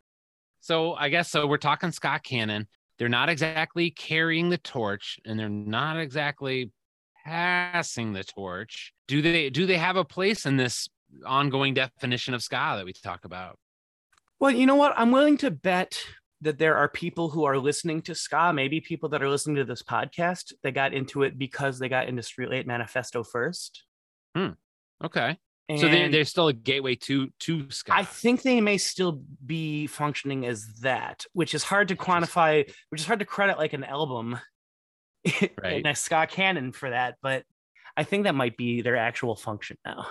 So I guess so. We're talking Ska Canon. They're not exactly carrying the torch, and they're not exactly passing the torch. Do they? Do they have a place in this ongoing definition of ska that we talk about? Well, you know what? I'm willing to bet that there are people who are listening to ska, maybe people that are listening to this podcast that got into it because they got into Streetlight Manifesto first. Hmm. Okay. so they they're still a gateway to to ska. I think they may still be functioning as that, which is hard to quantify, which is hard to credit like an album Right. in a ska canon for that. But I think that might be their actual function now.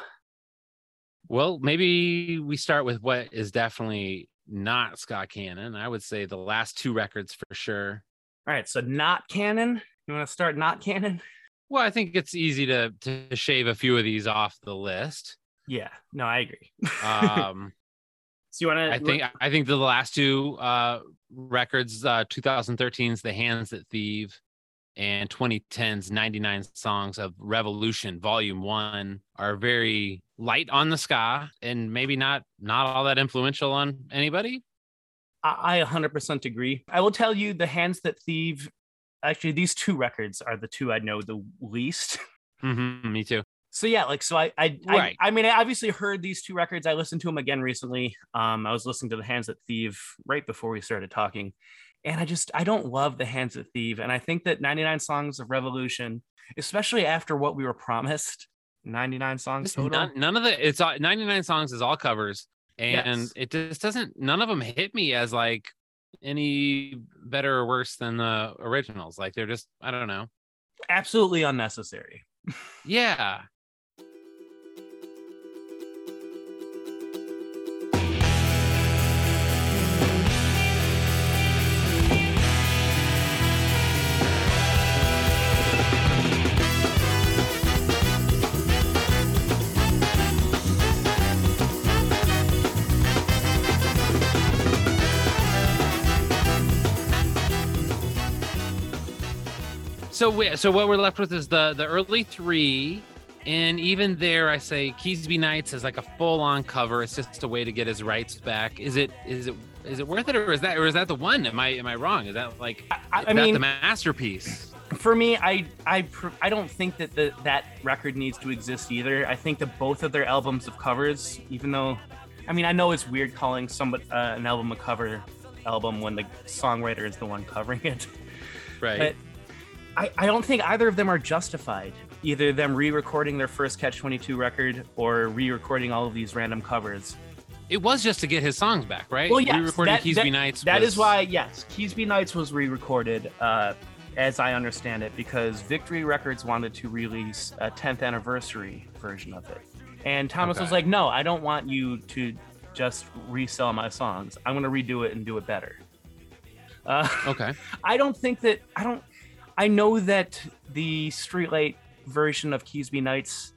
well, maybe we start with what is definitely not Ska Canon. I would say the last two records for sure. All right. So, not Canon. You want to start not Canon? Well, I think it's easy to to shave a few of these off the list. Yeah. No, I agree. Um, so, you want to? I think I think the last two uh, records, uh, 2013's "The Hands That Thieve" and 2010's "99 Songs of Revolution" Volume One, are very light on the ska and maybe not not all that influential on anybody. I I 100% agree. I will tell you the Hands That Thieve, actually, these two records are the two I know the least. Mhm, me too. So yeah, like so I I, Right. I I mean I obviously heard these two records. I listened to them again recently. Um I was listening to the Hands That Thieve right before we started talking. And I just I don't love the Hands of Thieve. And I think that 99 Songs of Revolution, especially after what we were promised, 99 songs total. None, none of the it's all, 99 songs is all covers, and Yes. it just doesn't. None of them hit me as like any better or worse than the originals. Like they're just I don't know. Absolutely unnecessary. Yeah. So we, so what we're left with is the the early three, and even there, I say Keasbey Nights is like a full on cover. It's just a way to get his rights back. Is it is it is it worth it, or is that or is that the one? Am I am I wrong? Is that like I, I that mean the masterpiece? for me, I I I don't think that the that record needs to exist either. I think that both of their albums of covers, even though I mean, I know it's weird calling somebody uh, an album a cover album when the songwriter is the one covering it. Right. But I, I don't think either of them are justified. Either them re-recording their first Catch 22 record or re-recording all of these random covers. it was just to get his songs back, right? Well, yes, Re-recording that- that- Nights. That was- is why, yes, Keasbey Nights was re-recorded, uh, as I understand it, because Victory Records wanted to release a 10th anniversary version of it, and Thomas was like, "No, I don't want you to just resell my songs. I'm going to redo it and do it better." Uh, Okay. I don't think that I don't. I know that the Streetlight version of Keasbey Nights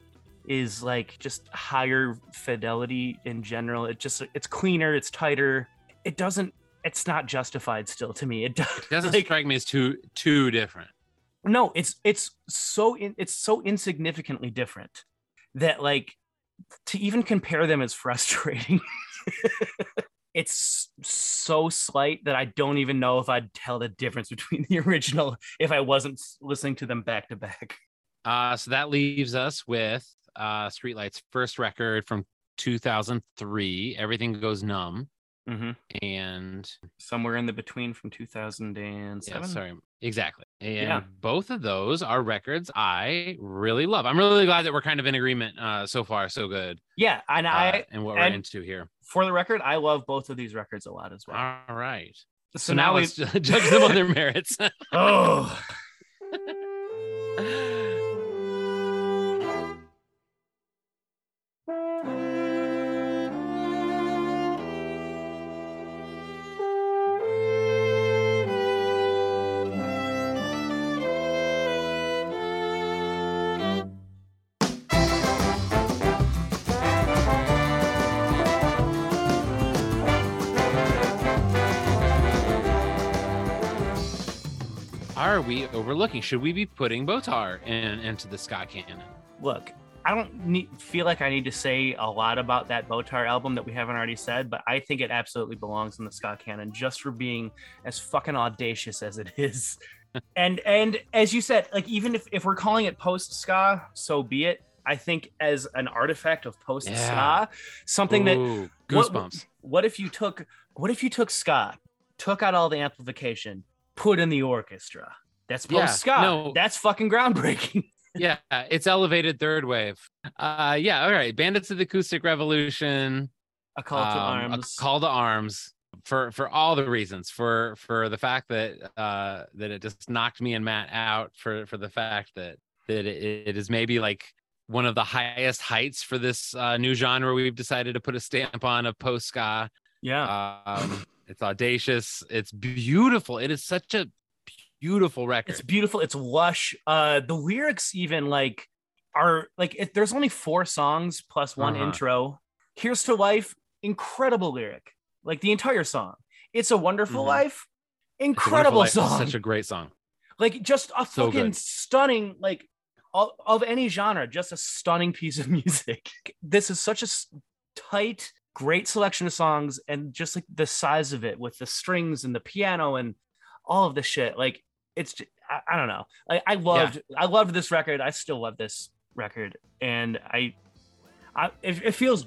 is like just higher fidelity in general. It just it's cleaner, it's tighter. It doesn't. It's not justified still to me. It does. It doesn't like, strike me as too too different. no, it's it's so in, it's so insignificantly different that like to even compare them is frustrating. it's so slight that I don't even know if I'd tell the difference between the original if I wasn't listening to them back to back. Uh, so that leaves us with uh, Streetlight's first record from 2003. Everything goes numb, Mm-hmm. and Somewhere in the between from 2007. yeah, sorry, exactly. And Yeah. both of those are records I really love. I'm really glad that we're kind of in agreement uh, so far. So good, Yeah, and uh, I, and what we're and- into here. For the record, I love both of these records a lot as well. All right. so, So, now, now we. let's judge them on their merits. Oh, are we overlooking? Should we be putting Botar in, into the ska canon? look, I don't need, feel like I need to say a lot about that Botar album that we haven't already said, but I think it absolutely belongs in the ska canon just for being as fucking audacious as it is. and and as you said, like even if, if we're calling it post ska, so be it. I think as an artifact of post ska, Yeah. something that Ooh, what- goosebumps. what if you took what if you took ska, took out all the amplification, put in the orchestra? That's Yeah, post ska. no. That's fucking groundbreaking. yeah, it's elevated third wave. Uh, yeah, all right. Bandits of the Acoustic Revolution. A call to um, arms. A call to arms for for all the reasons. For for the fact that uh that it just knocked me and Matt out. For for the fact that that it, it is maybe like one of the highest heights for this uh, new genre we've decided to put a stamp on of post ska. yeah. Um, it's audacious. It's beautiful. It is such a beautiful record. It's beautiful. It's lush. Uh, the lyrics even like are like if there's only four songs plus one Uh-huh. intro. Here's to life, incredible lyric. Like the entire song. It's a wonderful Mhm. life, incredible Wonderful Life song. Such a great song. like just a So fucking good. stunning like of any genre, just a stunning piece of music. This is such a tight, great selection of songs, and just like the size of it with the strings and the piano and all of the shit. Like it's, I don't know. Like I loved, I loved this record. I still love this record, and I, I it, it feels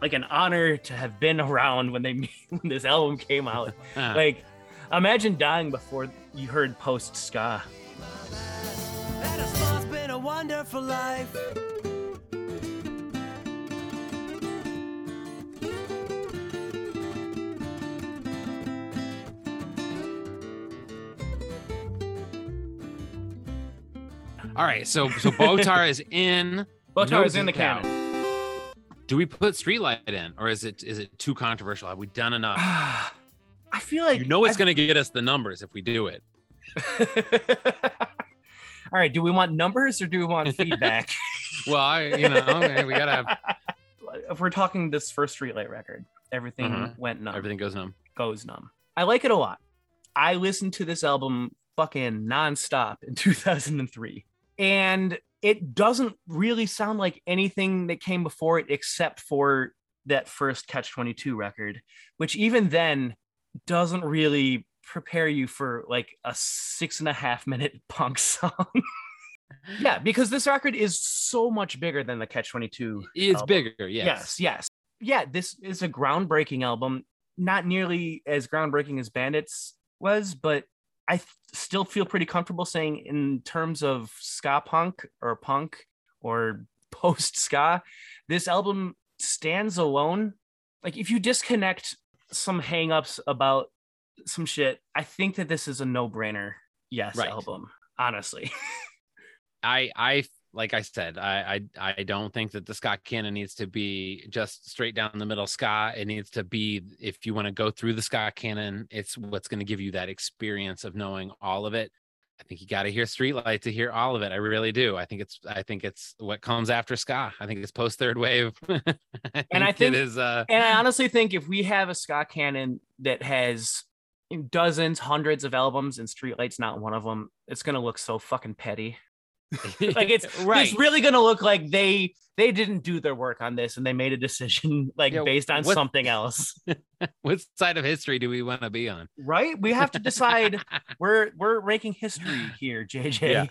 like an honor to have been around when they when this album came out. Uh, Like, imagine dying before you heard post ska. All right, so so Botar is in. Botar is in the canon. Do we put Streetlight in, or is it is it too controversial? Have we done enough? I feel like you know it's I- going to get us the numbers if we do it. All right, do we want numbers or do we want feedback? Well, I, you know, okay, we gotta have if we're talking this first Streetlight record, everything Mhm. went numb. everything goes numb. goes numb. I like it a lot. I listened to this album fucking nonstop in 2003. And it doesn't really sound like anything that came before it except for that first Catch 22 record, which even then doesn't really prepare you for like a six and a half minute punk song. yeah, because this record is so much bigger than the Catch 22. It's album. bigger, yes. Yes, yes. yeah, this is a groundbreaking album. Not nearly as groundbreaking as Bandits was, but I th- still feel pretty comfortable saying, in terms of ska punk or punk or post ska, this album stands alone. Like, if you disconnect some hangups about some shit, I think that this is a no brainer yes Right. album, honestly. I I like I said, I I I don't think that the Ska Canon needs to be just straight down the middle ska. It needs to be if you want to go through the Ska Canon, it's what's going to give you that experience of knowing all of it. I think you got to hear Streetlight to hear all of it. I really do. I think it's I think it's what comes after ska. I think it's post third wave. And I think- it is uh And I honestly think if we have a ska canon that has dozens, hundreds of albums and Streetlight's not one of them, it's gonna look so fucking petty. Like it's right. It's really gonna look like they they didn't do their work on this and they made a decision like Yeah, based on what- something else. what side of history do we want to be on? Right? We have to decide. we're we're ranking history here, JJ. Yeah.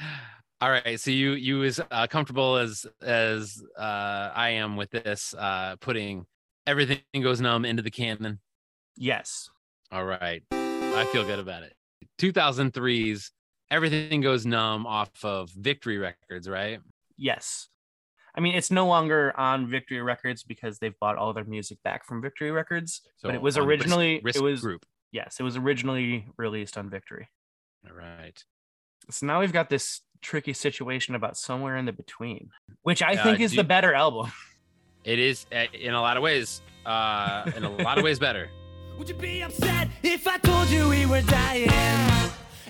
All right, so you you as uh, comfortable as as uh, I am with this, uh, putting everything goes numb into the canon. Yes. All right, I feel good about it. 2003's everything goes numb off of Victory Records, right? Yes. I mean, it's no longer on Victory Records because they've bought all their music back from Victory Records. So but it was on Risk- originally Risk it was Group. yes, it was originally released on Victory. All right. So now we've got this tricky situation about somewhere in the between, which I Uh, think is do- the better album. It is uh, in a lot of ways, uh, in a lot of ways better. Would you be upset if I told you we were dying?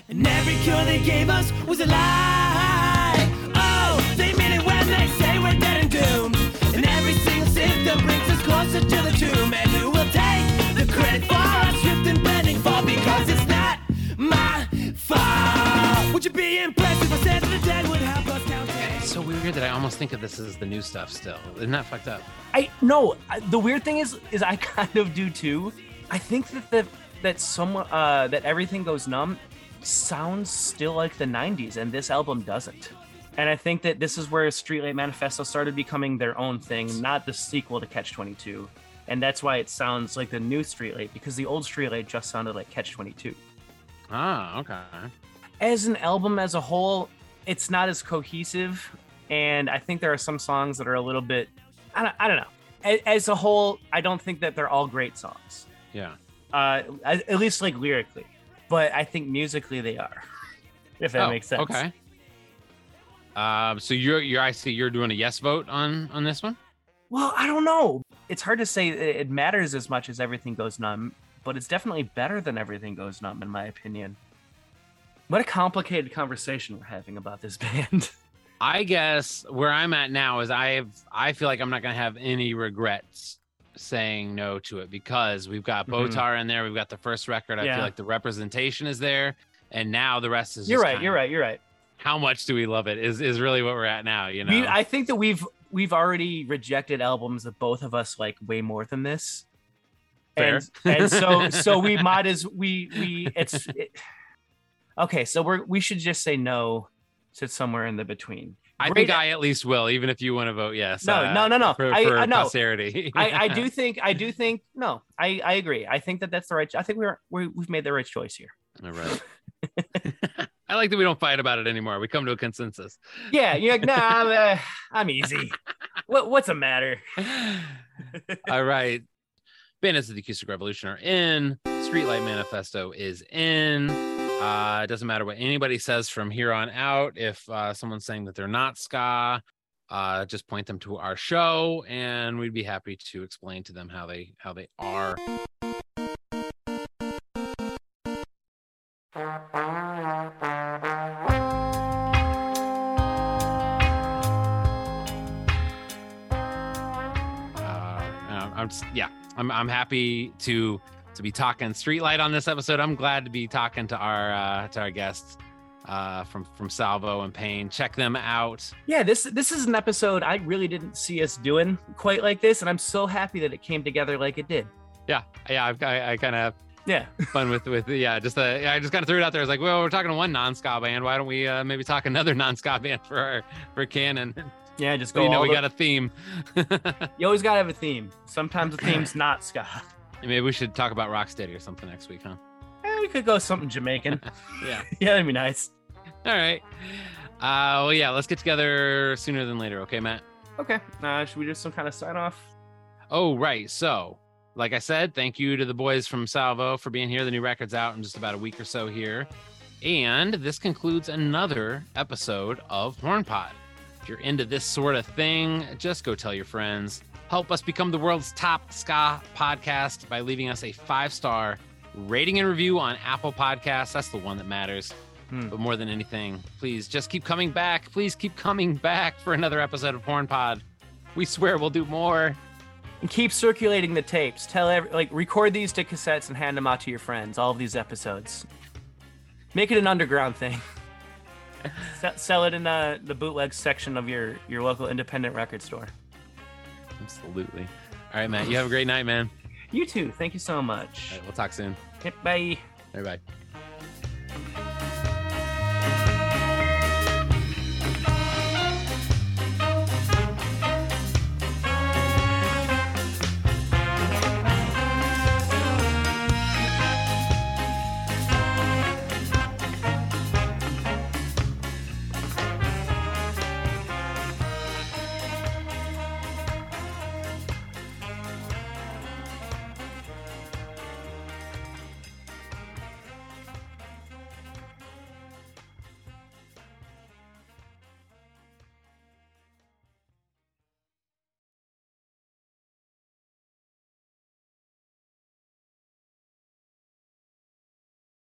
And every cure they gave us was a lie. Oh, they mean it when they say we're dead and doomed. And every single symptom brings us closer to the tomb. And who will take the credit for our swift and bending fall? Because it's not my fault. Would you be impressed if I said the dead would help us count? It's so weird that I almost think of this as the new stuff still. Isn't that fucked up? I no. I- The weird thing is, is I kind of do too. I think that the that some uh that everything goes numb sounds still like the '90s, and this album doesn't. And I think that this is where Streetlight Manifesto started becoming their own thing, not the sequel to Catch 22. And that's why it sounds like the new Streetlight, because the old Streetlight just sounded like Catch 22. Ah, okay. as an album as a whole, it's not as cohesive, and I think there are some songs that are a little bit. I don't, I don't know. As a whole, I don't think that they're all great songs. Yeah. Uh, at at least like lyrically, but I think musically they are. If that Oh, makes sense. Okay. Um, so you're you're I see you're doing a yes vote on on this one. Well, I don't know. It's hard to say it it matters as much as everything goes numb, but it's definitely better than everything goes numb, in my opinion. What a complicated conversation we're having about this band. I guess where I'm at now is I have I feel like I'm not gonna have any regrets saying no to it because we've got. Mm-hmm. Botar in there, we've got the first record. I Yeah. feel like the representation is there, and now the rest is. you're right. You're right. You're right. How much do we love it? Is is really what we're at now. You know. We, I think that we've we've already rejected albums that both of us like way more than this. Fair. And, and so so we might as we we it's it, okay. So we're we should just say no to somewhere in the between. I Great- think I at least will, even if you want to vote yes. No, uh, no, no, no. For, I- for I know. posterity. I, I do think I do think no. I I agree. I think that that's the right. I think we're we, we've made the right choice here. All right. I like that we don't fight about it anymore. We come to a consensus. Yeah, you're like nah. I'm, uh, I'm easy. What what's the matter? All right. Bandits of the Acoustic Revolution are in. Streetlight Manifesto is in. Uh, it doesn't matter what anybody says from here on out. If uh, someone's saying that they're not ska, uh, just point them to our show, and we'd be happy to explain to them how they how they are. Uh, I'm just, yeah, I'm I'm happy to to be talking Streetlight on this episode. I'm glad to be talking to our uh, to our guests uh, from from Salvo and Payne. Check them out. Yeah, this this is an episode I really didn't see us doing quite like this, and I'm so happy that it came together like it did. Yeah, yeah, I've, I I kind of Yeah. fun with with yeah, just uh, I just kind of threw it out there. I was like, well, we're talking to one non ska band. Why don't we uh, maybe talk another non ska band for our for canon? Yeah, just go. You know, we the- got a theme. You always gotta have a theme. Sometimes the theme's not ska. Maybe we should talk about Rocksteady or something next week, huh? Eh, we could go something Jamaican. Yeah. yeah, that'd be nice. All right. Uh, well, yeah, let's get together sooner than later. Okay, Matt? Okay. Uh, should we do some kind of sign off? Oh, right. So, like I said, thank you to the boys from Salvo for being here. The new record's out in just about a week or so here. And this concludes another episode of Horn Pod. If you're into this sort of thing, just go tell your friends. Help us become the world's top ska podcast by leaving us a five star rating and review on Apple Podcasts. That's the one that matters. Hmm. But more than anything, please just keep coming back. Please keep coming back for another episode of Horn Pod. We swear we'll do more. And keep circulating the tapes. Tell every like record these to cassettes and hand them out to your friends. All of these episodes. Make it an underground thing. sell, sell it in the, the bootleg section of your your local independent record store. Absolutely. All right, Matt. You have a great night, man. You too. Thank you so much. All right, we'll talk soon. Bye. Bye bye.